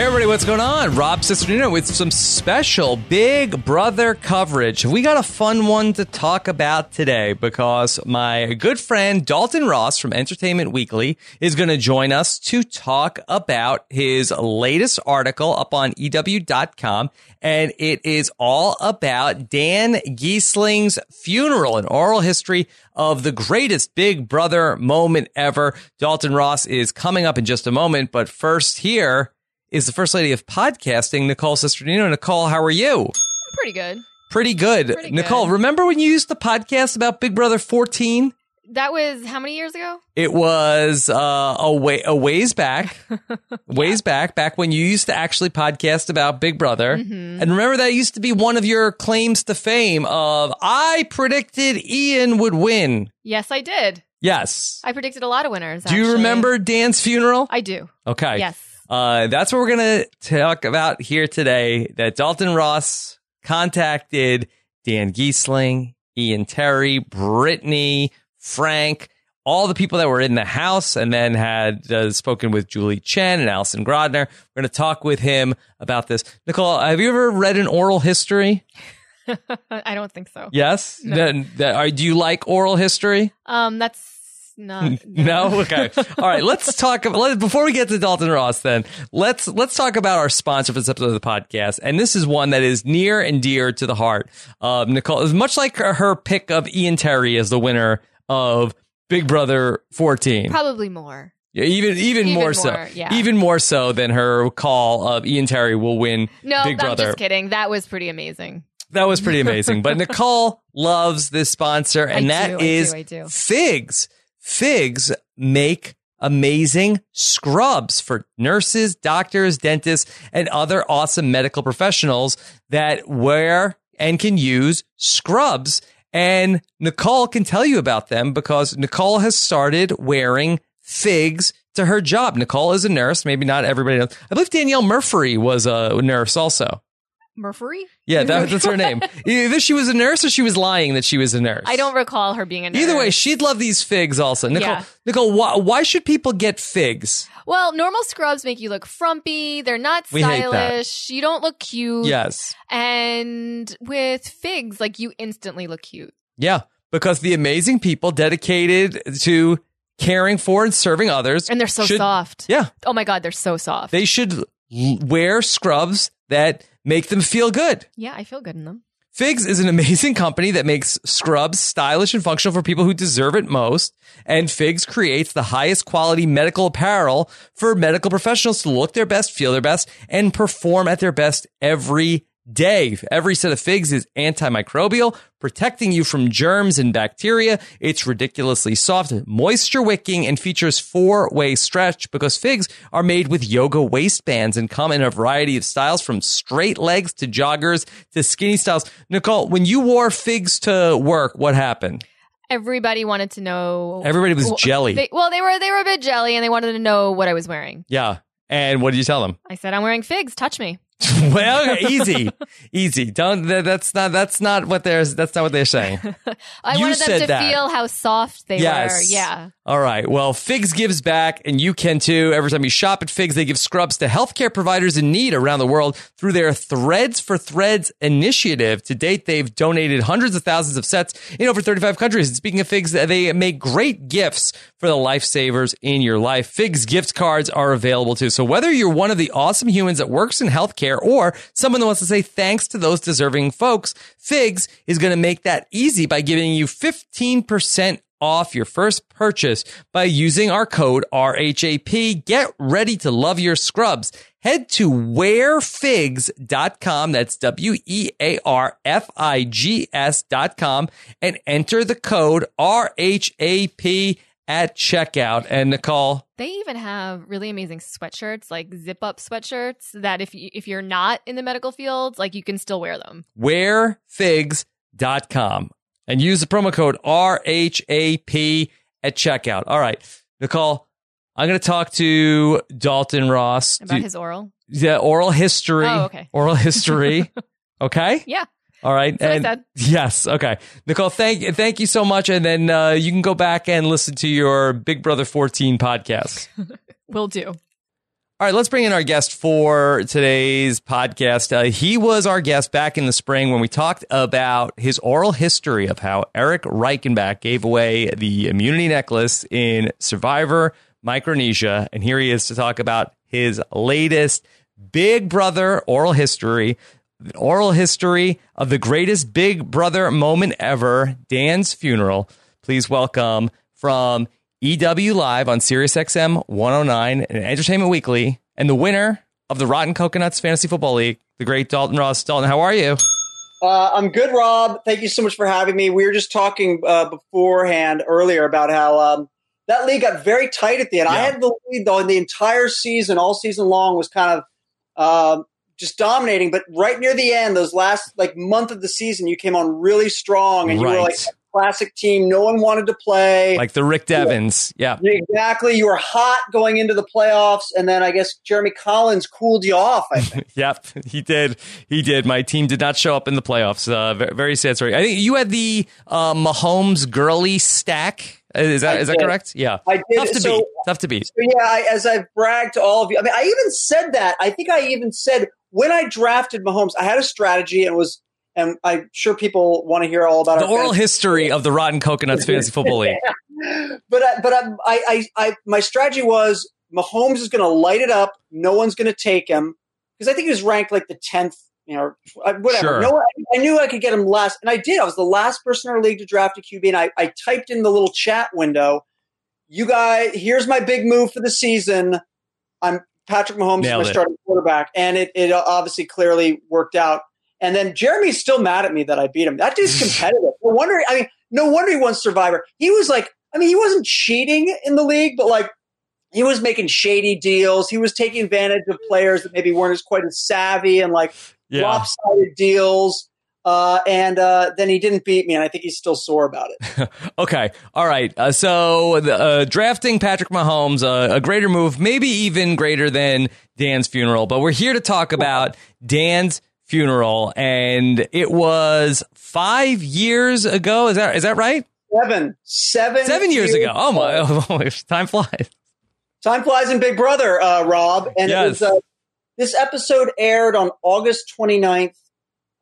Hey everybody, what's going on? Rob Cesternino with some special Big Brother coverage. We got a fun one to talk about today because my good friend Dalton Ross from Entertainment Weekly is going to join us to talk about his latest article up on EW.com. And it is all about Dan Gheesling's funeral, an oral history of the greatest Big Brother moment ever. Dalton Ross is coming up in just a moment, but first here is the first lady of podcasting, Nicole Cesternino. Nicole, how are you? Pretty good. Pretty good. Pretty Nicole, good. remember when you used to podcast about Big Brother 14? That was how many years ago? It was uh, a, way, a ways back, ways back, back when you used to actually podcast about Big Brother. Mm-hmm. And remember that used to be one of your claims to fame of I predicted Ian would win. Yes, I did. Yes. I predicted a lot of winners. Do you remember Dan's funeral? I do. Okay. Yes. Uh, that's what we're going to talk about here today. That Dalton Ross contacted Dan Gheesling, Ian Terry, Brittany, Frank, all the people that were in the house, and then had uh, spoken with Julie Chen and Allison Grodner. We're going to talk with him about this. Nicole, have you ever read an oral history? I don't think so. Yes. No. Then- that- are- do you like oral history? Um, that's not. No. Okay. All right. Let's talk. Let, before we get to Dalton Ross, then let's let's talk about our sponsor for this episode of the podcast, and this is one that is near and dear to the heart of Nicole. It's much like her, pick of Ian Terry as the winner of Big Brother 14. Probably more. Yeah, even even, Even more, so, yeah. even more so than her call of Ian Terry will win No, Big I'm Brother. just kidding. That was pretty amazing. That was pretty amazing. But Nicole loves this sponsor, and I that do, I do, I do. Figs. Figs make amazing scrubs for nurses, doctors, dentists, and other awesome medical professionals that wear and can use scrubs. And Nicole can tell you about them because Nicole has started wearing figs to her job. Nicole is a nurse. Maybe not everybody knows. I believe Danielle Murphy was a nurse also. Murphy? Yeah, that, that's her name. Either she was a nurse or she was lying that she was a nurse. I don't recall her being a nurse. Either way, she'd love these figs also. Nicole, Yeah. Nicole, why, why should people get figs? Well, normal scrubs make you look frumpy. They're not We hate that. stylish. You don't look cute. Yes. And with figs, like you instantly look cute. Yeah, because the amazing people dedicated to caring for and serving others. And they're so should- soft. Yeah, Oh my God, they're so soft. they should wear scrubs that make them feel good. yeah, I feel good in them. Figs is an amazing company that makes scrubs stylish and functional for people who deserve it most. And Figs creates the highest quality medical apparel for medical professionals to look their best, feel their best, and perform at their best every day. Every set of Figs is antimicrobial, protecting you from germs and bacteria. It's ridiculously soft, moisture wicking, and features four way stretch because Figs are made with yoga waistbands and come in a variety of styles from straight legs to joggers to skinny styles. Nicole, when you wore Figs to work, what happened? Everybody wanted to know. Everybody was jelly. They, well, they were they were a bit jelly, and they wanted to know what I was wearing. yeah. And what did you tell them? I said, "I'm wearing figs. Touch me." well, easy, easy. Don't. That's not. That's not what they're. That's not what they're saying. I You wanted them said to that. feel how soft they Yes. were. Yeah. All right. Well, Figs gives back, and you can too. Every time you shop at Figs, they give scrubs to healthcare providers in need around the world through their Threads for Threads initiative. To date, they've donated hundreds of thousands of sets in over 35 countries. And speaking of Figs, they make great gifts for the lifesavers in your life. Figs gift cards are available too. So whether you're one of the awesome humans that works in healthcare or someone that wants to say thanks to those deserving folks, Figs is going to make that easy by giving you 15% off your first purchase by using our code RHAP. Get ready to love your scrubs. Head to wearfigs.com. That's W E A R F I G S dot com and enter the code RHAP at checkout. And Nicole, They even have really amazing sweatshirts, like zip up sweatshirts, that if you, if you're not in the medical field, like you can still wear them. wearfigs.com and use the promo code RHAP at checkout. All right, Nicole, I'm going to talk to Dalton Ross. About Do- his oral. yeah, oral history. Oh, okay. Oral history. okay. Yeah. All right. That's and yes. Okay. Nicole, thank thank you so much. And then uh, you can go back and listen to your Big Brother 14 podcast. Will do. All right, let's bring in our guest for today's podcast. Uh, he was our guest back in the spring when we talked about his oral history of how Eric Reichenbach gave away the immunity necklace in Survivor Micronesia. And here he is to talk about his latest Big Brother oral history, oral history of the greatest Big Brother moment ever, Dan's funeral. Please welcome from EW Live on SiriusXM 109 and Entertainment Weekly, and the winner of the Rotten Coconuts Fantasy Football League, the great Dalton Ross. Dalton, how are you? Uh, I'm good, Rob. Thank you so much for having me. We were just talking uh, beforehand earlier about how um, that league got very tight at the end. Yeah. I had the lead though in the entire season, all season long, was kind of uh, just dominating. But right near the end, those last like month of the season, you came on really strong, and right. you were like classic team. No one wanted to play. Like the Rick Devens. Yeah. Exactly. You were hot going into the playoffs. And then I guess Jeremy Collins cooled you off, I think. yep. He did. He did. My team did not show up in the playoffs. Uh, very, very, sad story. I think you had the uh, Mahomes girly stack. Is that I is that correct? Yeah, I did. Tough to so, beat. Tough to beat. So yeah, I, as I've bragged to all of you, I mean, I even said that. I think I even said when I drafted Mahomes, I had a strategy and was and I'm sure people want to hear all about it. the oral history of the Rotten Coconuts Fantasy Football League. but I, but I, I, I, my strategy was Mahomes is going to light it up. No one's going to take him because I think he was ranked like the tenth, you know, uh, whatever. Sure. No, I, I, knew I could get him last, and I did. I was the last person in our league to draft a QB, and I, I typed in the little chat window. You guys, here's my big move for the season. I'm Patrick Mahomes Nailed my starting quarterback, and it, it obviously clearly worked out. And then Jeremy's still mad at me that I beat him. That dude's competitive. no wonder. I mean, no wonder he won Survivor. He was like, I mean, he wasn't cheating in the league, but like he was making shady deals. He was taking advantage of players that maybe weren't as quite as savvy and like yeah. lopsided deals. Uh, and uh, then he didn't beat me, and I think he's still sore about it. okay, all right. Uh, so uh, drafting Patrick Mahomes, uh, a greater move, maybe even greater than Dan's funeral. But we're here to talk about Dan's funeral, and it was five years ago. Is that is that right? Seven, seven, seven years, years ago. Oh my, oh my, time flies. Time flies in Big Brother, uh, Rob. And yes. it was, uh, this episode aired on August 29th,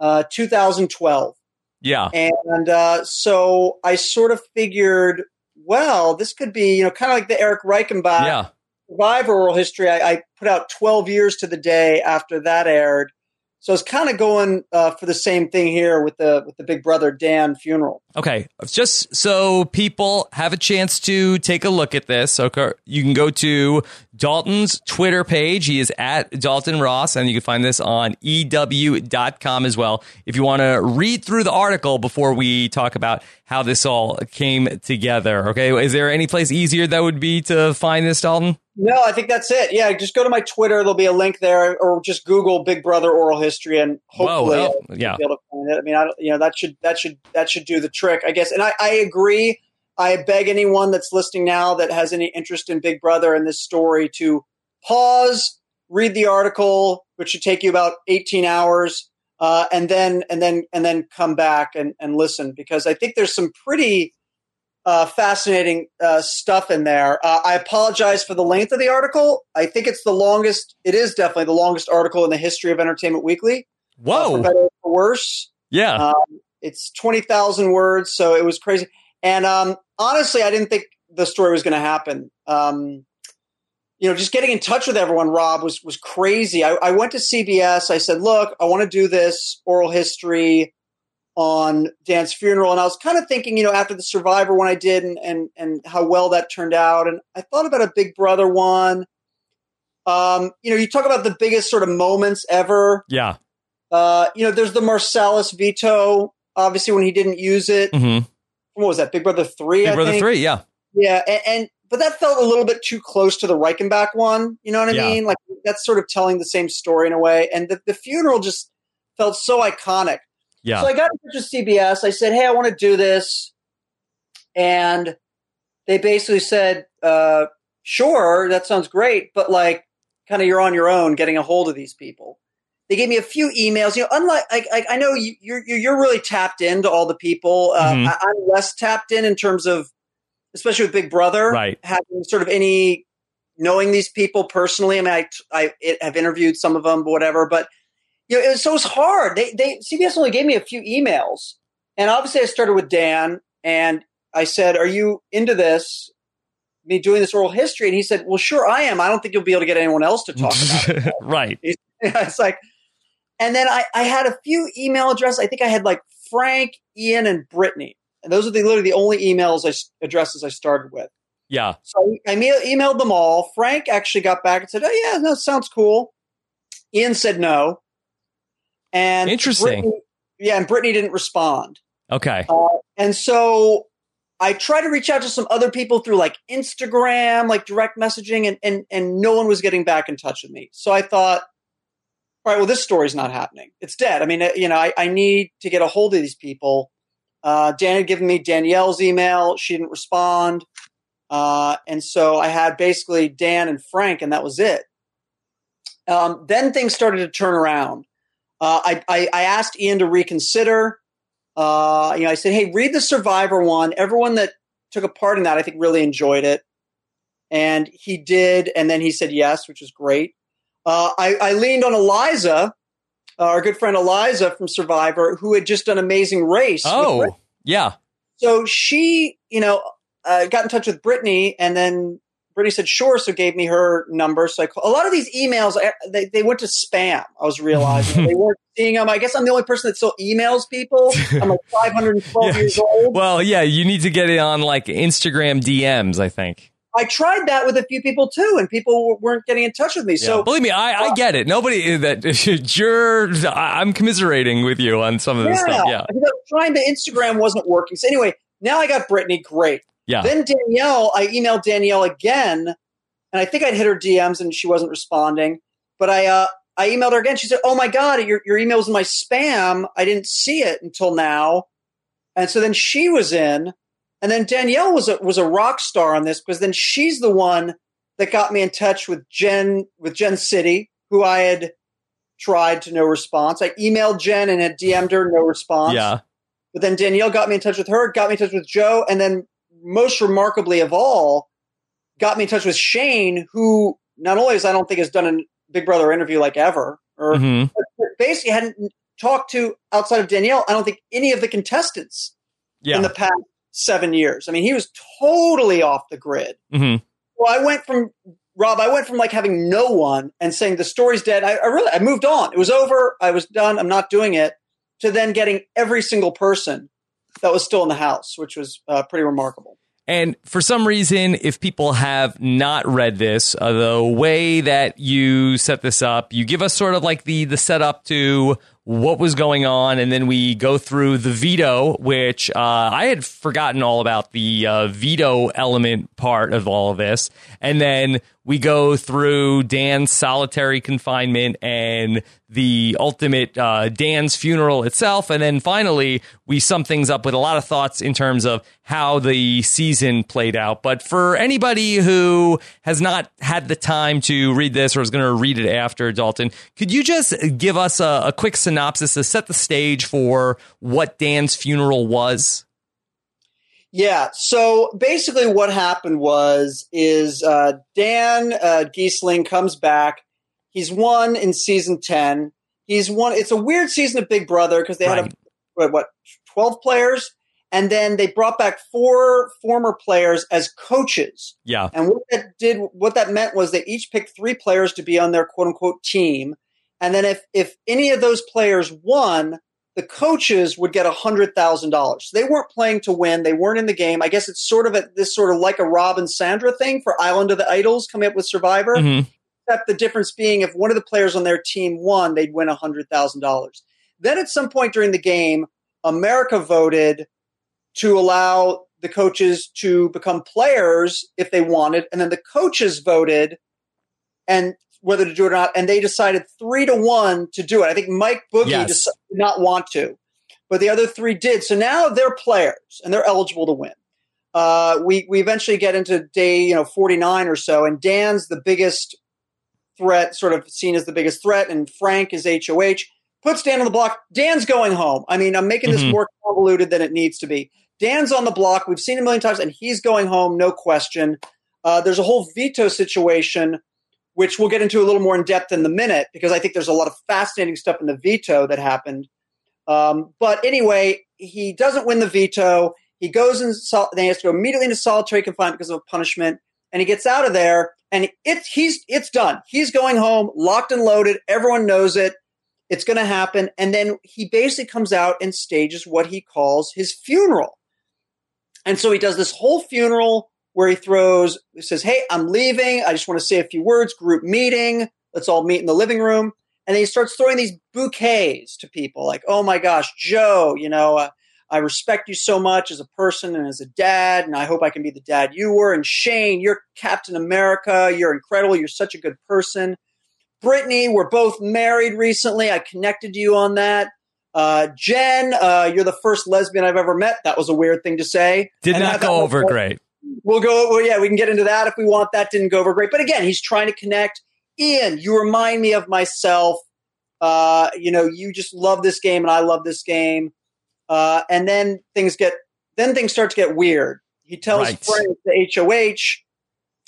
uh, 2012. Yeah. And uh, so I sort of figured, well, this could be, you know, kind of like the Eric Reichenbach yeah. Survivor oral history. I, I, put out 12 years to the day after that aired. So it's kind of going uh, for the same thing here with the with the Big Brother Dan funeral. Okay, just so people have a chance to take a look at this. Okay, you can go to Dalton's Twitter page. He is at Dalton Ross, and you can find this on EW.com as well. If you want to read through the article before we talk about how this all came together. Okay, is there any place easier that would be to find this, Dalton? No, I think that's it. Yeah, just go to my Twitter. There'll be a link there, or just Google Big Brother oral history, and hopefully, oh, Whoa, well, yeah, be able to find it. I mean, I, you know, that should that should that should do the trick, I guess. And I, I agree. I beg anyone that's listening now that has any interest in Big Brother and this story to pause, read the article, which should take you about 18 hours, uh, and then and then and then come back and, and listen because I think there's some pretty uh, fascinating uh, stuff in there. Uh, I apologize for the length of the article. I think it's the longest. It is definitely the longest article in the history of Entertainment Weekly. Uh, Whoa, for better or worse. Yeah, um, it's twenty thousand words, so it was crazy. And um, honestly, I didn't think the story was going to happen. Um, you know, just getting in touch with everyone, Rob, was was crazy. I, I went to CBS. I said, "Look, I want to do this oral history." on Dan's funeral. And I was kind of thinking, you know, after the Survivor one I did and, and, and how well that turned out. And I thought about a Big Brother one. Um, you know, you talk about the biggest sort of moments ever. Yeah. Uh, you know, there's the Marcellus veto, obviously, when he didn't use it. Mm-hmm. What was that? Big Brother 3? Big I Brother think? 3, yeah. Yeah. And, and, but that felt a little bit too close to the Reichenbach one. You know what I yeah. mean? Like that's sort of telling the same story in a way. And the, the funeral just felt so iconic. Yeah. So I got in touch with CBS. I said, "Hey, I want to do this," and they basically said, uh, "Sure, that sounds great, but like, kind of, you're on your own getting a hold of these people." They gave me a few emails. You know, unlike I, I, I know you, you're you're really tapped into all the people. Uh, mm-hmm. I, I'm less tapped in in terms of, especially with Big Brother, right? Having sort of any knowing these people personally. I mean, I, I it, have interviewed some of them, whatever, but you know, it was, so it was hard. They, they, CBS only gave me a few emails. And obviously I started with Dan and I said, are you into this? Me doing this oral history? And he said, well, sure I am. I don't think you'll be able to get anyone else to talk about it. right. It's like, and then I, I had a few email addresses. I think I had like Frank, Ian, and Brittany. And those are the, literally the only emails I, addresses I started with. Yeah. So I emailed them all. Frank actually got back and said, "Oh yeah, that sounds cool." Ian said no. And interesting. Brittany, yeah, and Brittany didn't respond. Okay. Uh, and so I tried to reach out to some other people through like Instagram, like direct messaging, and and and no one was getting back in touch with me. So I thought, all right, well, this story's not happening. It's dead. I mean, uh, you know, I, I need to get a hold of these people. Uh, Dan had given me Danielle's email. She didn't respond. Uh, and so I had basically Dan and Frank, and that was it. Um, then things started to turn around. Uh, I, I, I, asked Ian to reconsider. Uh, you know, I said, "Hey, read the Survivor one. Everyone that took a part in that, I think, really enjoyed it." And he did, and then he said yes, which is great. Uh, I, I, leaned on Eliza, uh, our good friend Eliza from Survivor, who had just done an Amazing Race. Oh, yeah. So she, you know, uh, got in touch with Brittany, and then Brittany said sure, so gave me her number. So I call, a lot of these emails they, they went to spam. I was realizing they weren't seeing them. I guess I'm the only person that still emails people. I'm like 512 yeah. years old. Well, yeah, you need to get it on like Instagram DMs. I think. I tried that with a few people too, and people weren't getting in touch with me. Yeah. So believe me, I, I, uh, get it. Nobody that you're. I'm commiserating with you on some of this stuff. yeah, stuff. Yeah, trying to Instagram wasn't working. So anyway, now I got Brittany. Great. Yeah. Then Danielle, I emailed Danielle again, and I think I'd hit her DMs and she wasn't responding. But I uh, I emailed her again. She said, "Oh my god, your your email was in my spam. I didn't see it until now." And so then she was in, and then Danielle was a was a rock star on this because then she's the one that got me in touch with Jen with Jen City, who I had tried to no response. I emailed Jen and had DM'd her, no response. Yeah. But then Danielle got me in touch with her, got me in touch with Joe, and then most remarkably of all, got me in touch with Shane, who not only has I don't think has done a Big Brother interview like ever, or mm-hmm. basically hadn't talked to outside of Danielle. I don't think any of the contestants yeah. in the past seven years. I mean, he was totally off the grid. Mm-hmm. Well, I went from Rob. I went from like having no one and saying the story's dead. I, I really I moved on. It was over. I was done. I'm not doing it. To then getting every single person that was still in the house, which was uh, pretty remarkable. And for some reason, if people have not read this, uh, the way that you set this up, you give us sort of like the the setup to what was going on, and then we go through the veto, which uh, I had forgotten all about the uh, veto element part of all of this, and then we go through Dan's solitary confinement and the ultimate uh, Dan's funeral itself. And then finally, we sum things up with a lot of thoughts in terms of how the season played out. But for anybody who has not had the time to read this or is going to read it after, Dalton, could you just give us a, a quick synopsis to set the stage for what Dan's funeral was? Yeah. So basically, what happened was is uh, Dan uh, Gheesling comes back. He's won in season ten. He's won. It's a weird season of Big Brother because they right. had a, what, what twelve players, and then they brought back four former players as coaches. Yeah. And what that did, what that meant was they each picked three players to be on their quote unquote team, and then if if any of those players won, the coaches would get $100,000. They weren't playing to win. They weren't in the game. I guess it's sort of a, this sort of like a Rob and Sandra thing for Island of the Idols coming up with Survivor. Mm-hmm. Except the difference being if one of the players on their team won, they'd win $100,000. Then at some point during the game, America voted to allow the coaches to become players if they wanted. And then the coaches voted and whether to do it or not, and they decided three to one to do it. I think Mike Boogie yes. did not want to, but the other three did. So now they're players and they're eligible to win. Uh, we we eventually get into day you know 49 or so, and Dan's the biggest threat, sort of seen as the biggest threat, and Frank is HOH. Puts Dan on the block. Dan's going home. I mean, I'm making this mm-hmm. more convoluted than it needs to be. Dan's on the block. We've seen a million times, and he's going home, no question. uh, there's a whole veto situation, which we'll get into a little more in depth in the minute because I think there's a lot of fascinating stuff in the veto that happened. Um, but anyway, he doesn't win the veto. He goes in, sol- then he has to go immediately into solitary confinement because of a punishment, and he gets out of there, and it's he's it's done. He's going home, locked and loaded. Everyone knows it. It's going to happen, and then he basically comes out and stages what he calls his funeral. And so he does this whole funeral where he throws, he says, Hey, I'm leaving. I just want to say a few words, group meeting. Let's all meet in the living room. And then he starts throwing these bouquets to people like, Oh my gosh, Joe, you know, uh, I respect you so much as a person and as a dad, and I hope I can be the dad you were. And Shane, you're Captain America. You're incredible. You're such a good person. Brittany, we're both married recently. I connected to you on that. Uh, Jen, uh, you're the first lesbian I've ever met. That was a weird thing to say. Did and not go over great. We'll go. Well, yeah, we can get into that if we want. That didn't go over great. But again, he's trying to connect. Ian, you remind me of myself. Uh, you know, you just love this game, and I love this game. Uh, and then things get then things start to get weird. He tells right. Frank the HOH,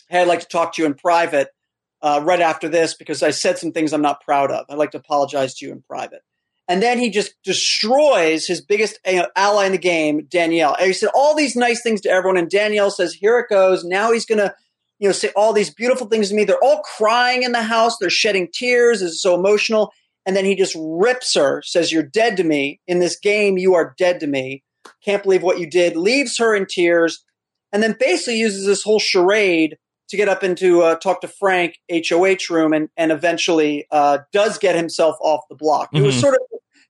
"Hey, I'd like to talk to you in private." Uh, right after this, because I said some things I'm not proud of. I'd like to apologize to you in private. And then he just destroys his biggest ally in the game, Danielle. And he said all these nice things to everyone, and Danielle says, "Here it goes." Now he's gonna, you know, say all these beautiful things to me. They're all crying in the house. They're shedding tears. It's so emotional. And then he just rips her, says, You're dead to me. In this game, you are dead to me. Can't believe what you did. Leaves her in tears. And then basically uses this whole charade to get up into uh, talk to Frank HOH room and, and eventually uh, does get himself off the block. Mm-hmm. It was mm-hmm. sort of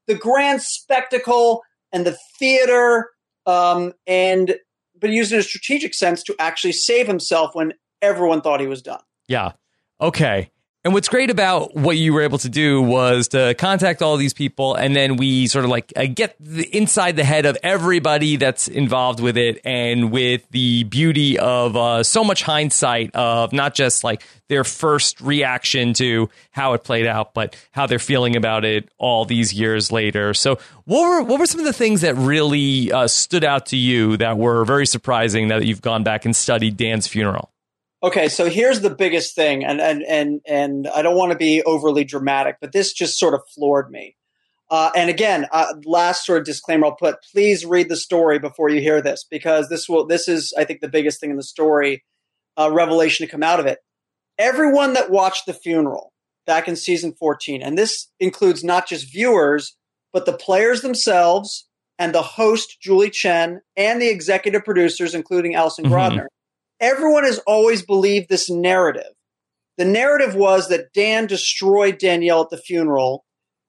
the grand spectacle and the theater, um, and but used in a strategic sense to actually save himself when everyone thought he was done. Yeah. Okay. And what's great about what you were able to do was to contact all these people, and then we sort of like uh, get the, inside the head of everybody that's involved with it, and with the beauty of uh, so much hindsight of not just like their first reaction to how it played out, but how they're feeling about it all these years later. So, what were what were some of the things that really uh, stood out to you that were very surprising that you've gone back and studied Dan's funeral? Okay, so here's the biggest thing, and and and and I don't want to be overly dramatic, but this just sort of floored me. Uh, and again, uh, last sort of disclaimer I'll put: please read the story before you hear this, because this will this is I think the biggest thing in the story, uh, revelation to come out of it. Everyone that watched the funeral back in season 14, and this includes not just viewers, but the players themselves and the host Julie Chen and the executive producers, including Allison mm-hmm. Grodner everyone has always believed this narrative. The narrative was that Dan destroyed Danielle at the funeral.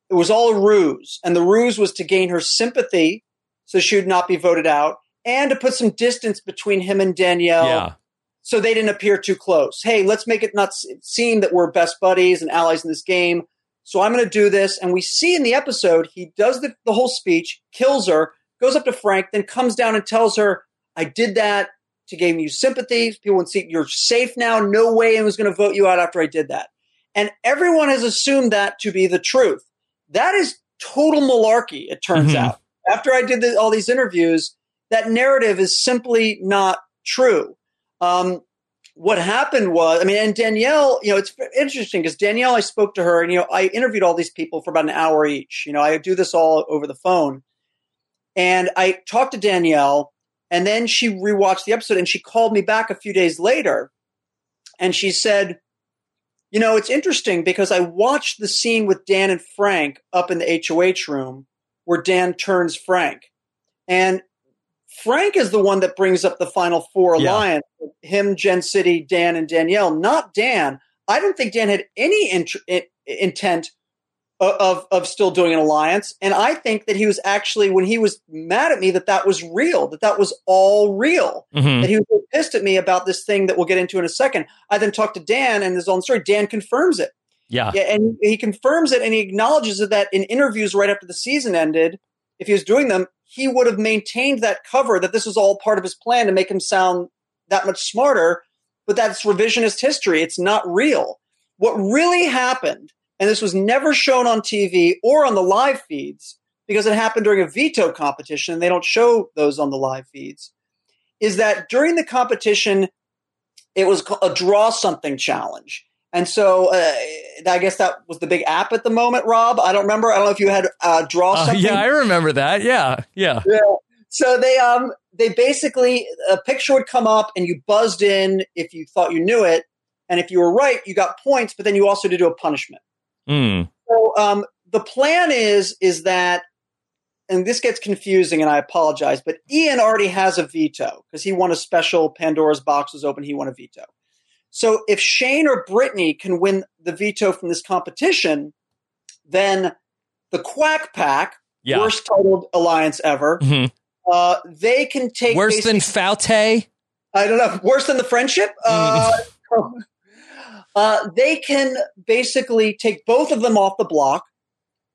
It was all a ruse, and the ruse was to gain her sympathy so she would not be voted out and to put some distance between him and Danielle yeah. so they didn't appear too close. Hey, let's make it not seem that we're best buddies and allies in this game. So I'm going to do this. And we see in the episode, he does the, the whole speech, kills her, goes up to Frank, then comes down and tells her, I did that to gain you sympathy. People would see you're safe now. No way I was going to vote you out after I did that. And everyone has assumed that to be the truth. That is total malarkey, it turns mm-hmm. out. After I did the, all these interviews, that narrative is simply not true. Um, what happened was, I mean, and Danielle, you know, it's interesting because Danielle, I spoke to her and, you know, I interviewed all these people for about an hour each. You know, I do this all over the phone. And I talked to Danielle and then she rewatched the episode and she called me back a few days later and she said, You know, it's interesting because I watched the scene with Dan and Frank up in the HOH room where Dan turns Frank. And Frank is the one that brings up the final four yeah. alliance him, Jen City, Dan, and Danielle, not Dan. I don't think Dan had any int- intent of of still doing an alliance. And i think that he was actually when he was mad at me that that was real that that was all real. Mm-hmm. that he was pissed at me about this thing that we'll get into in a second. I then talked to dan and his own story. Dan confirms it. Yeah. yeah and he confirms it and he acknowledges that in interviews right after the season ended if he was doing them he would have maintained that cover that this was all part of his plan to make him sound that much smarter. But that's revisionist history. It's not real. What really happened and this was never shown on TV or on the live feeds because it happened during a veto competition. And they don't show those on the live feeds. Is that during the competition, it was a draw something challenge. And so uh, I guess that was the big app at the moment, Rob. I don't remember. I don't know if you had uh, draw Uh, something. yeah, I remember that. Yeah, yeah. Yeah. So they um they basically a picture would come up and you buzzed in if you thought you knew it, and if you were right, you got points. But then you also did do a punishment. Mm. So um, the plan is is that, and this gets confusing, and I apologize, but Ian already has a veto because he won a special Pandora's box was open. He won a veto. So if Shane or Brittany can win the veto from this competition, then the Quack Pack, Yeah. worst titled alliance ever, Mhm. uh, they can take Worse than Faute? I don't know. Worse than the friendship. Uh, uh, they can basically take both of them off the block.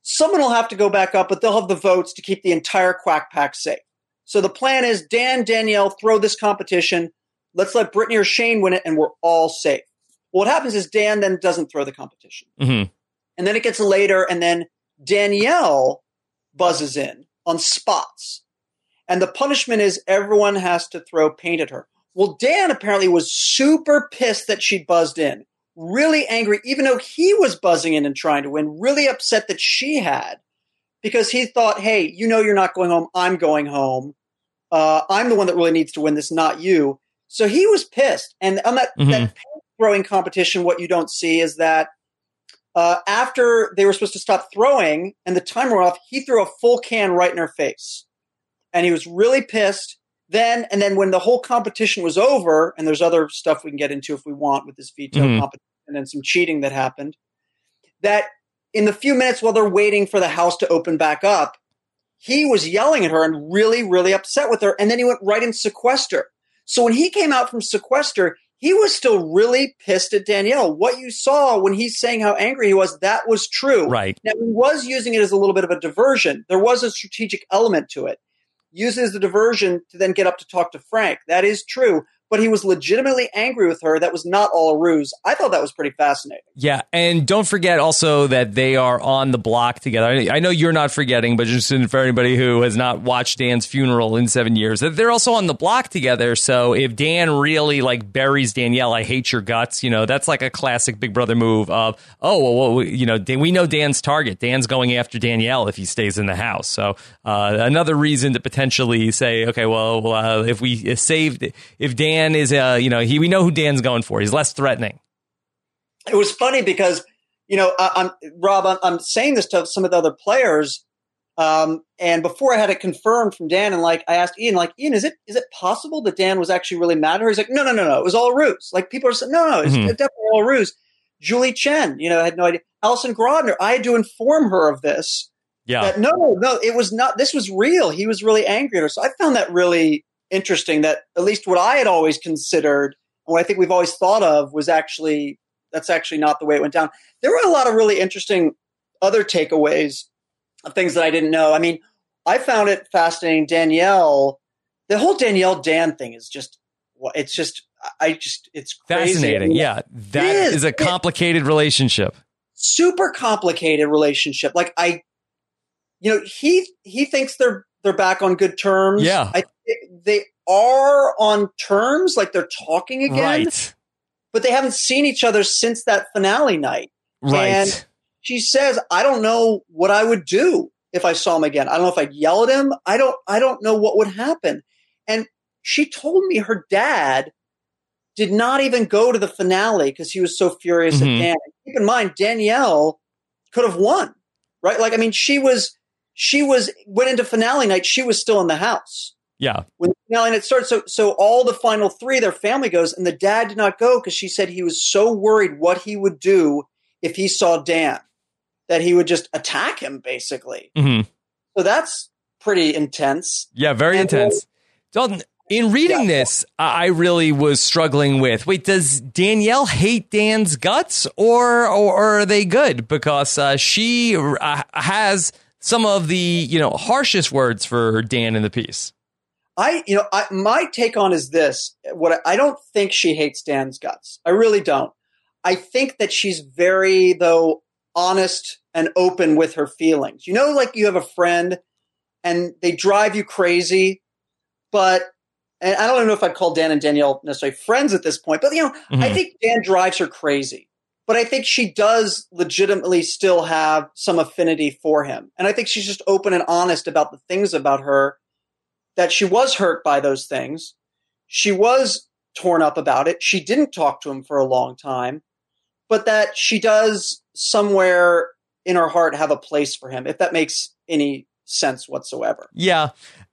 Someone will have to go back up, but they'll have the votes to keep the entire Quack Pack safe. So the plan is Dan, Danielle, throw this competition. Let's let Brittany or Shane win it, and we're all safe. What happens is Dan then doesn't throw the competition. Mhm. And then it gets later, and then Danielle buzzes in on spots. And the punishment is everyone has to throw paint at her. Well, Dan apparently was super pissed that she buzzed in, really angry, even though he was buzzing in and trying to win, really upset that she had because he thought, hey, you know, you're not going home. I'm going home. Uh, I'm the one that really needs to win this, not you. So he was pissed. And on that, Mhm. that throwing competition, what you don't see is that uh, after they were supposed to stop throwing and the timer off, he threw a full can right in her face. And he was really pissed. Then, and then when the whole competition was over, and there's other stuff we can get into if we want with this veto Mhm. competition and some cheating that happened, that in the few minutes while they're waiting for the house to open back up, he was yelling at her and really, really upset with her. And then he went right in sequester. So when he came out from sequester, he was still really pissed at Danielle. What you saw when he's saying how angry he was, that was true. Right. Now, he was using it as a little bit of a diversion. There was a strategic element to it. Use the diversion to then get up to talk to Frank. That is true. But he was legitimately angry with her. That was not all a ruse. I thought that was pretty fascinating. Yeah, and don't forget also that they are on the block together. I know you're not forgetting, but just for anybody who has not watched Dan's funeral in seven years, that they're also on the block together. So if Dan really like buries Danielle, I hate your guts. You know, that's like a classic Big Brother move of, oh, well, well you know, we know Dan's target. Dan's going after Danielle if he stays in the house. So uh, another reason to potentially say, okay, well, uh, if we saved, if Dan is, uh, you know, he we know who Dan's going for. He's less threatening. it was funny because you know I, I'm Rob. I'm, I'm saying this to some of the other players, um, and before I had it confirmed from Dan, and like I asked Ian, like Ian, is it is it possible that Dan was actually really mad at her? He's like, no, no, no, no, it was all ruse. Like people are saying, no, no, it's Mhm. definitely all ruse. Julie Chen, you know, had no idea. Allison Grodner, I had to inform her of this. Yeah. That no, no, it was not. This was real. He was really angry at her. So I found that really interesting. That at least what I had always considered, and what I think we've always thought of, was actually that's actually not the way it went down. There were a lot of really interesting other takeaways of things that I didn't know. I mean, I found it fascinating. Danielle, the whole Danielle Dan thing is just it's just, I just, it's crazy. Fascinating. Yeah. That is. is a complicated relationship. super complicated relationship. Like I, you know, he he thinks they're they're back on good terms. Yeah. I they are on terms, like they're talking again, Right. but they haven't seen each other since that finale night. Right. And she says, "I don't know what I would do if I saw him again. I don't know if I'd yell at him. I don't. I don't know what would happen." And she told me her dad did not even go to the finale because he was so furious Mhm. at Dan. Keep in mind, Danielle could have won, right? Like, I mean, she was she was went into finale night. She was still in the house yeah. when the finale night started. So, so all the final three, their family goes, and the dad did not go because she said he was so worried what he would do if he saw Dan that he would just attack him, basically. hmm So that's pretty intense. Yeah. Very And- intense. Dalton, in reading Yeah. this, I I really was struggling with wait, does Danielle hate Dan's guts or, or, or are they good? Because uh, she uh, has some of the, you know, harshest words for Dan in the piece. I, you know, I, my take on is this: what I, I don't think she hates Dan's guts. I really don't. I think that she's very, though, honest and open with her feelings. You know, like you have a friend and they drive you crazy, but and I don't know if I'd call Dan and Danielle necessarily friends at this point, but you know, mm-hmm. I think Dan drives her crazy. But I think she does legitimately still have some affinity for him. And I think she's just open and honest about the things about her that she was hurt by those things. She was torn up about it. She didn't talk to him for a long time, but that she does somewhere in her heart have a place for him, if that makes any sense whatsoever. Yeah.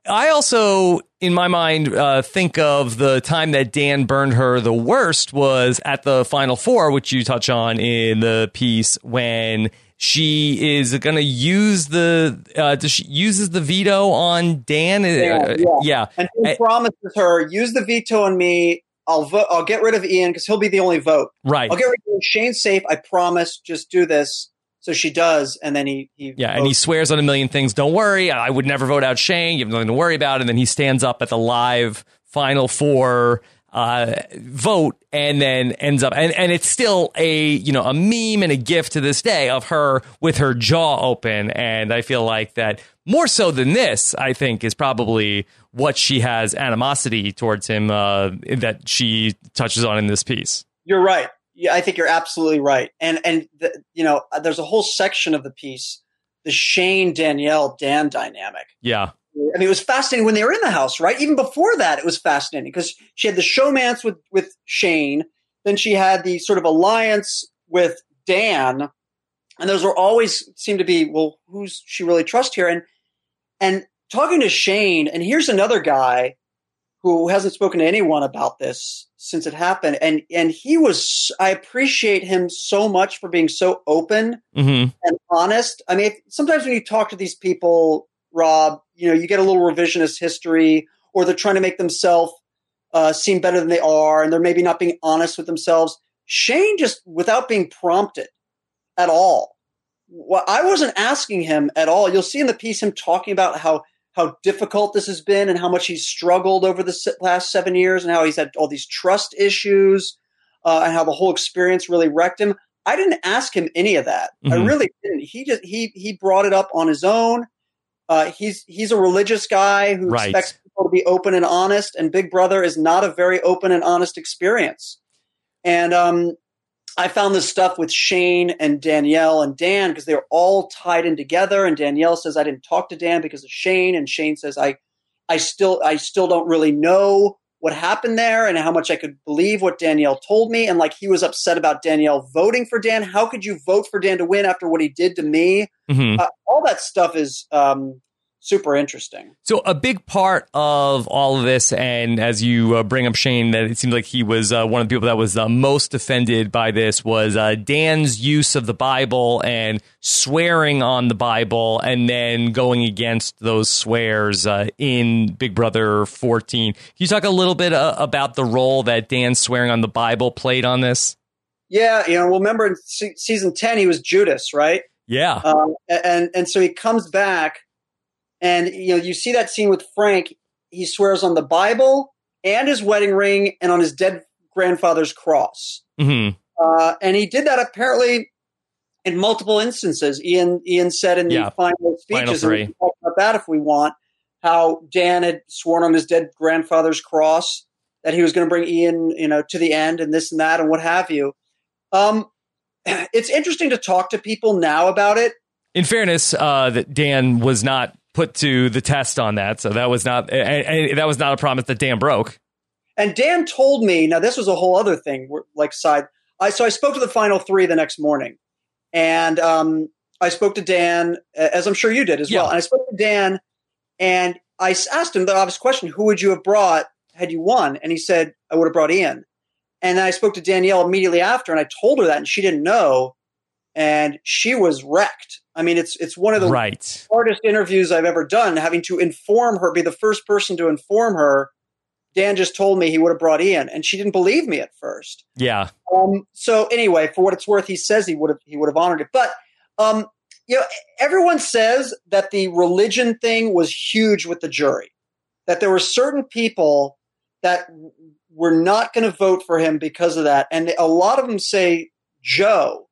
I also, in my mind, uh, think of the time that Dan burned her the worst was at the Final Four, which you touch on in the piece when she is going to use the uh, she uses the veto on Dan. Yeah, uh, yeah. yeah. and he I, promises her use the veto on me. I'll vote. I'll get rid of Ian because he'll be the only vote. Right. I'll get rid of Shane's safe. I promise. Just do this. So she does, and then he, he yeah, votes. and he swears on a million things. Don't worry, I would never vote out Shane. You have nothing to worry about. And then he stands up at the live Final Four uh, vote, and then ends up, and, and it's still a you know a meme and a gift to this day of her with her jaw open. And I feel like that more so than this, I think is probably what she has animosity towards him uh, that she touches on in this piece. You're right. Yeah, I think you're absolutely right. And and the, you know, uh, there's a whole section of the piece, the Shane Danielle Dan dynamic. Yeah. I mean, it was fascinating when they were in the house, right? Even before that, it was fascinating because she had the showmance with with Shane, then she had the sort of alliance with Dan, and those were always seem to be well, who's she really trust here? And and talking to Shane, and here's another guy who hasn't spoken to anyone about this since it happened. And and he was i appreciate him so much for being so open mm-hmm. and honest. I mean sometimes when you talk to these people rob you know you get a little revisionist history or they're trying to make themselves uh, seem better than they are and they're maybe not being honest with themselves shane just without being prompted at all well, i wasn't asking him at all. You'll see in the piece him talking about how how difficult this has been and how much he's struggled over the last seven years and how he's had all these trust issues uh, and how the whole experience really wrecked him. I didn't ask him any of that. Mm-hmm. I really didn't. He just he he brought it up on his own. Uh, he's he's a religious guy who right. expects people to be open and honest, and Big Brother is not a very open and honest experience. And um, I found this stuff with Shane and Danielle and Dan because they were all tied in together. And Danielle says I didn't talk to Dan because of Shane, and Shane says I, I still, I still don't really know what happened there and how much I could believe what Danielle told me. And like he was upset about Danielle voting for Dan. How could you vote for Dan to win after what he did to me? Mm-hmm. Uh, all that stuff is um, super interesting. So a big part of all of this, and as you uh, bring up Shane, that it seemed like he was uh, one of the people that was uh, most offended by this was uh, Dan's use of the Bible and swearing on the Bible, and then going against those swears uh, in Big Brother 14. Can you talk a little bit uh, about the role that Dan swearing on the Bible played on this? Yeah, you know, well, remember in se- season ten he was Judas, right? Yeah, um, and and so he comes back and you know, you see that scene with Frank. He swears on the Bible and his wedding ring and on his dead grandfather's cross. Mm-hmm. Uh, and he did that apparently in multiple instances. Ian Ian said in the yeah. final speeches, final and we can talk about that if we want, how Dan had sworn on his dead grandfather's cross that he was going to bring Ian, you know, to the end and this and that and what have you. Um, it's interesting to talk to people now about it. In fairness, uh, that Dan was not put to the test on that. So that was not and, and that was not a promise that Dan broke. And Dan told me now this was a whole other thing. Like side, I so I spoke to the final three the next morning, and um, I spoke to Dan as I'm sure you did as yeah. well. And I spoke to Dan, and I asked him the obvious question: Who would you have brought had you won? And he said, I would have brought Ian. And then I spoke to Danielle immediately after, and I told her that, and she didn't know, and she was wrecked. I mean, it's it's one of the right. hardest interviews I've ever done. Having to inform her, be the first person to inform her. Dan just told me he would have brought Ian, and she didn't believe me at first. Yeah. Um, so anyway, for what it's worth, he says he would have he would have honored it. But um, you know, everyone says that the religion thing was huge with the jury. That there were certain people that were not going to vote for him because of that, and a lot of them say Joe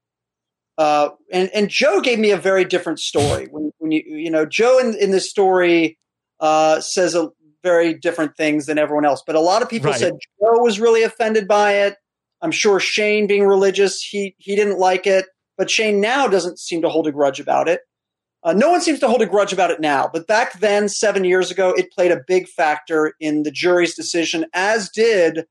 uh, and and Joe gave me a very different story. When when you you know Joe in in this story uh, says a, very different things than everyone else. But a lot of people Right. said Joe was really offended by it. I'm sure Shane, being religious, he he didn't like it. But Shane now doesn't seem to hold a grudge about it. Uh, no one seems to hold a grudge about it now. But back then, seven years ago, it played a big factor in the jury's decision, as did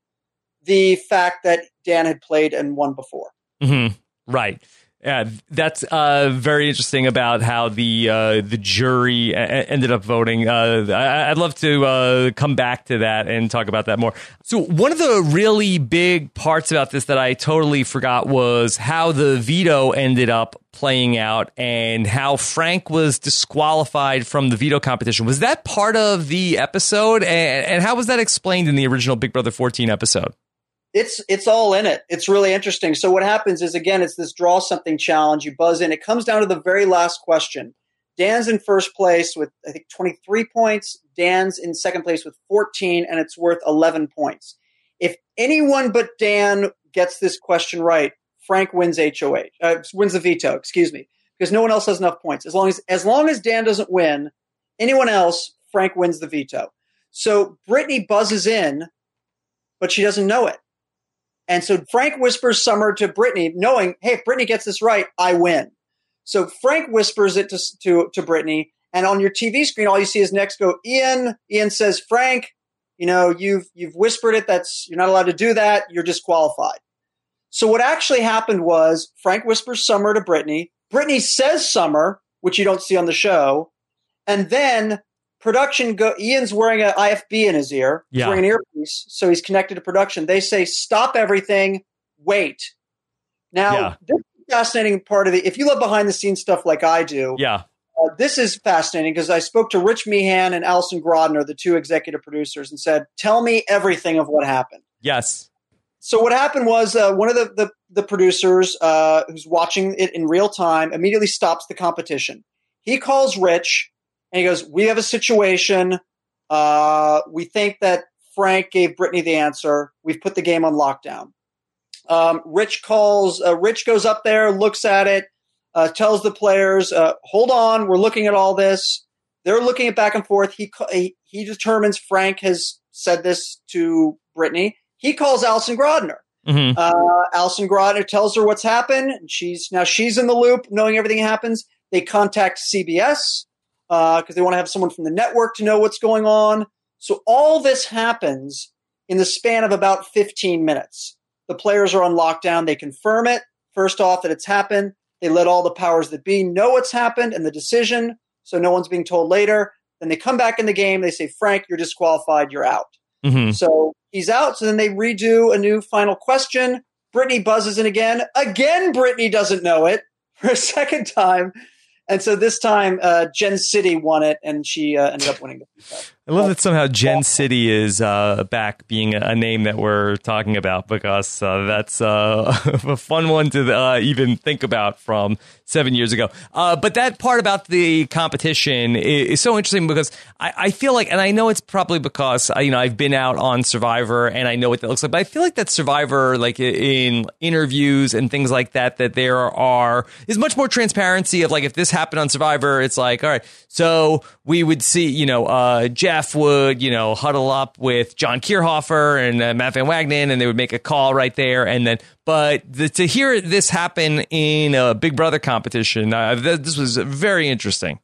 the fact that Dan had played and won before. hmm Right. Yeah, that's uh, very interesting about how the uh, the jury a- ended up voting. Uh, I- I'd love to uh, come back to that and talk about that more. So, one of the really big parts about this that I totally forgot was how the veto ended up playing out and how Frank was disqualified from the veto competition. Was that part of the episode? And, and how was that explained in the original Big Brother 14 episode? It's it's all in it. It's really interesting. So what happens is again, it's this draw something challenge. You buzz in. It comes down to the very last question. Dan's in first place with I think 23 points. Dan's in second place with 14, and it's worth 11 points. If anyone but Dan gets this question right, Frank wins HOH, uh, wins the veto. Excuse me, because no one else has enough points. As long as as long as Dan doesn't win, anyone else, Frank wins the veto. So Brittany buzzes in, but she doesn't know it. And so Frank whispers Summer to Brittany, knowing, hey, if Brittany gets this right, I win. So Frank whispers it to, to, to Brittany, and on your TV screen, all you see is next go Ian. Ian says, Frank, you know, you've you've whispered it. That's you're not allowed to do that. You're disqualified. So what actually happened was Frank whispers Summer to Brittany. Brittany says Summer, which you don't see on the show, and then production go. Ian's wearing an IFB in his ear. He's Yeah. wearing an earpiece, so he's connected to production. They say, "Stop everything, wait." Now, Yeah. this fascinating part of the. If you love behind the scenes stuff like I do, Yeah. uh, this is fascinating because I spoke to Rich Meehan and Allison Grodner, the two executive producers, and said, "Tell me everything of what happened." Yes. So what happened was uh, one of the the, the producers uh, who's watching it in real time immediately stops the competition. He calls Rich he goes, "We have a situation. Uh, we think that Frank gave Brittany the answer. We've put the game on lockdown." Um, Rich calls. Uh, Rich goes up there, looks at it, uh, tells the players, uh, "Hold on, we're looking at all this." They're looking at back and forth. He he, he determines Frank has said this to Brittany. He calls Allison Grodner. hmm Uh, Allison Grodner tells her what's happened. And she's now she's in the loop, knowing everything happens. They contact CBS because they want to have someone from the network to know what's going on. So all this happens in the span of about 15 minutes. The players are on lockdown. They confirm it first off that it's happened. They let all the powers that be know what's happened and the decision, so no one's being told later. Then they come back in the game. They say, "Frank, you're disqualified. You're out." hmm So he's out. So then they redo a new final question. Brittany buzzes in again. Again, Brittany doesn't know it for a second time. And so this time, uh, Jen City won it, and she uh, ended up winning the. I love that somehow Gen City is uh, back being a, name that we're talking about because uh, that's uh, a fun one to uh, even think about from seven years ago. Uh, but that part about the competition is, is so interesting because I, I feel like, and I know it's probably because uh, you know I've been out on Survivor and I know what that looks like, but I feel like that Survivor, like in interviews and things like that, that there are is much more transparency of like if this happened on Survivor, it's like all right, so we would see you know uh, Jeff would you know huddle up with John Kirhoffer and uh, Matt Van Wagenen, and they would make a call right there, and then but the, to hear this happen in a Big Brother competition, uh, th- this was very interesting.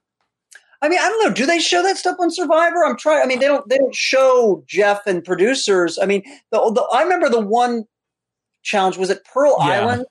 I mean, I don't know. Do they show that stuff on Survivor? I'm trying. I mean, they don't. They don't show Jeff and producers. I mean, the, the I remember the one challenge was it Pearl Yeah. Island,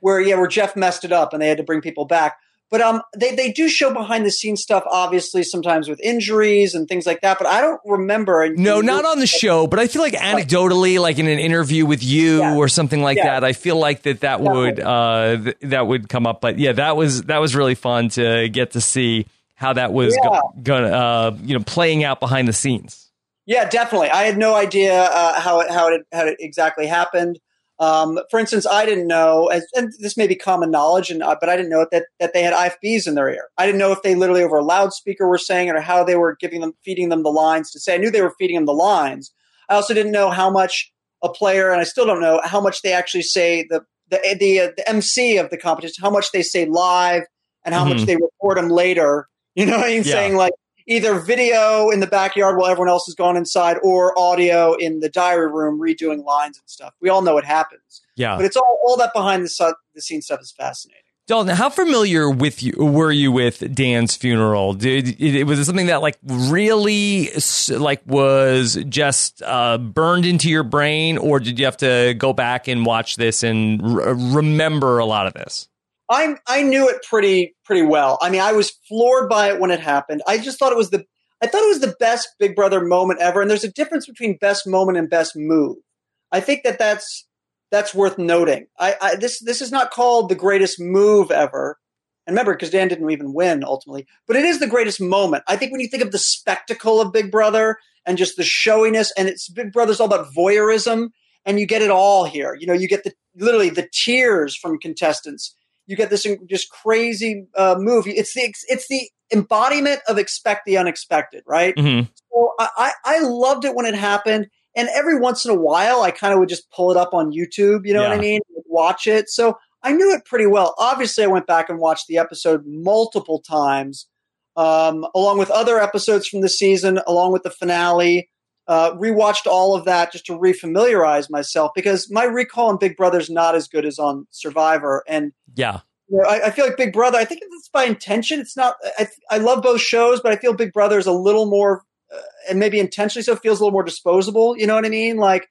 where yeah, where Jeff messed it up and they had to bring people back. But um, they they do show behind the scenes stuff, obviously sometimes with injuries and things like that. But I don't remember. No, not on the show, but I feel like anecdotally, like in an interview with you Yeah. or something like Yeah. that, I feel like that that would uh, th- that would come up. But yeah, that was that was really fun to get to see how that was Yeah. gonna uh, you know playing out behind the scenes. Yeah, definitely. I had no idea uh, how it how it how it exactly happened. Um, for instance, I didn't know, and this may be common knowledge, and uh, but I didn't know that that they had IFBs in their ear. I didn't know if they literally over a loudspeaker were saying it or how they were giving them, feeding them the lines to say. I knew they were feeding them the lines. I also didn't know how much a player, and I still don't know how much they actually say the the the, uh, the MC of the competition, how much they say live, and how much Mhm. they report them later. You know what I mean? Yeah. Saying like either video in the backyard while everyone else has gone inside, or audio in the diary room redoing lines and stuff. We all know what happens. Yeah, but it's all all that behind the, su- the scene stuff is fascinating. Dalton, how familiar with you were you with Dan's funeral? Did it was it something that like really like was just uh, burned into your brain, or did you have to go back and watch this and remember a lot of this? I I knew it pretty pretty well. I mean, I was floored by it when it happened. I just thought it was the I thought it was the best Big Brother moment ever. And there's a difference between best moment and best move. I think that that's that's worth noting. I, I this this is not called the greatest move ever. And remember, because Dan didn't even win ultimately, but it is the greatest moment. I think when you think of the spectacle of Big Brother and just the showiness, and it's Big Brother's all about voyeurism, and you get it all here. You know, you get the literally the tears from contestants you get this just crazy uh, movie. It's the it's the embodiment of expect the unexpected, right? Mm-hmm. So I I loved it when it happened, and every once in a while I kind of would just pull it up on YouTube. You know yeah. what I mean? Watch it. So I knew it pretty well. Obviously, I went back and watched the episode multiple times, um, along with other episodes from the season, along with the finale. Uh, rewatched all of that just to refamiliarize myself because my recall on Big Brother is not as good as on Survivor, and yeah. You know, I, I, feel like Big Brother. I think it's by intention. It's not. I, I love both shows, but I feel Big Brother is a little more, uh, and maybe intentionally so, feels a little more disposable. You know what I mean? Like,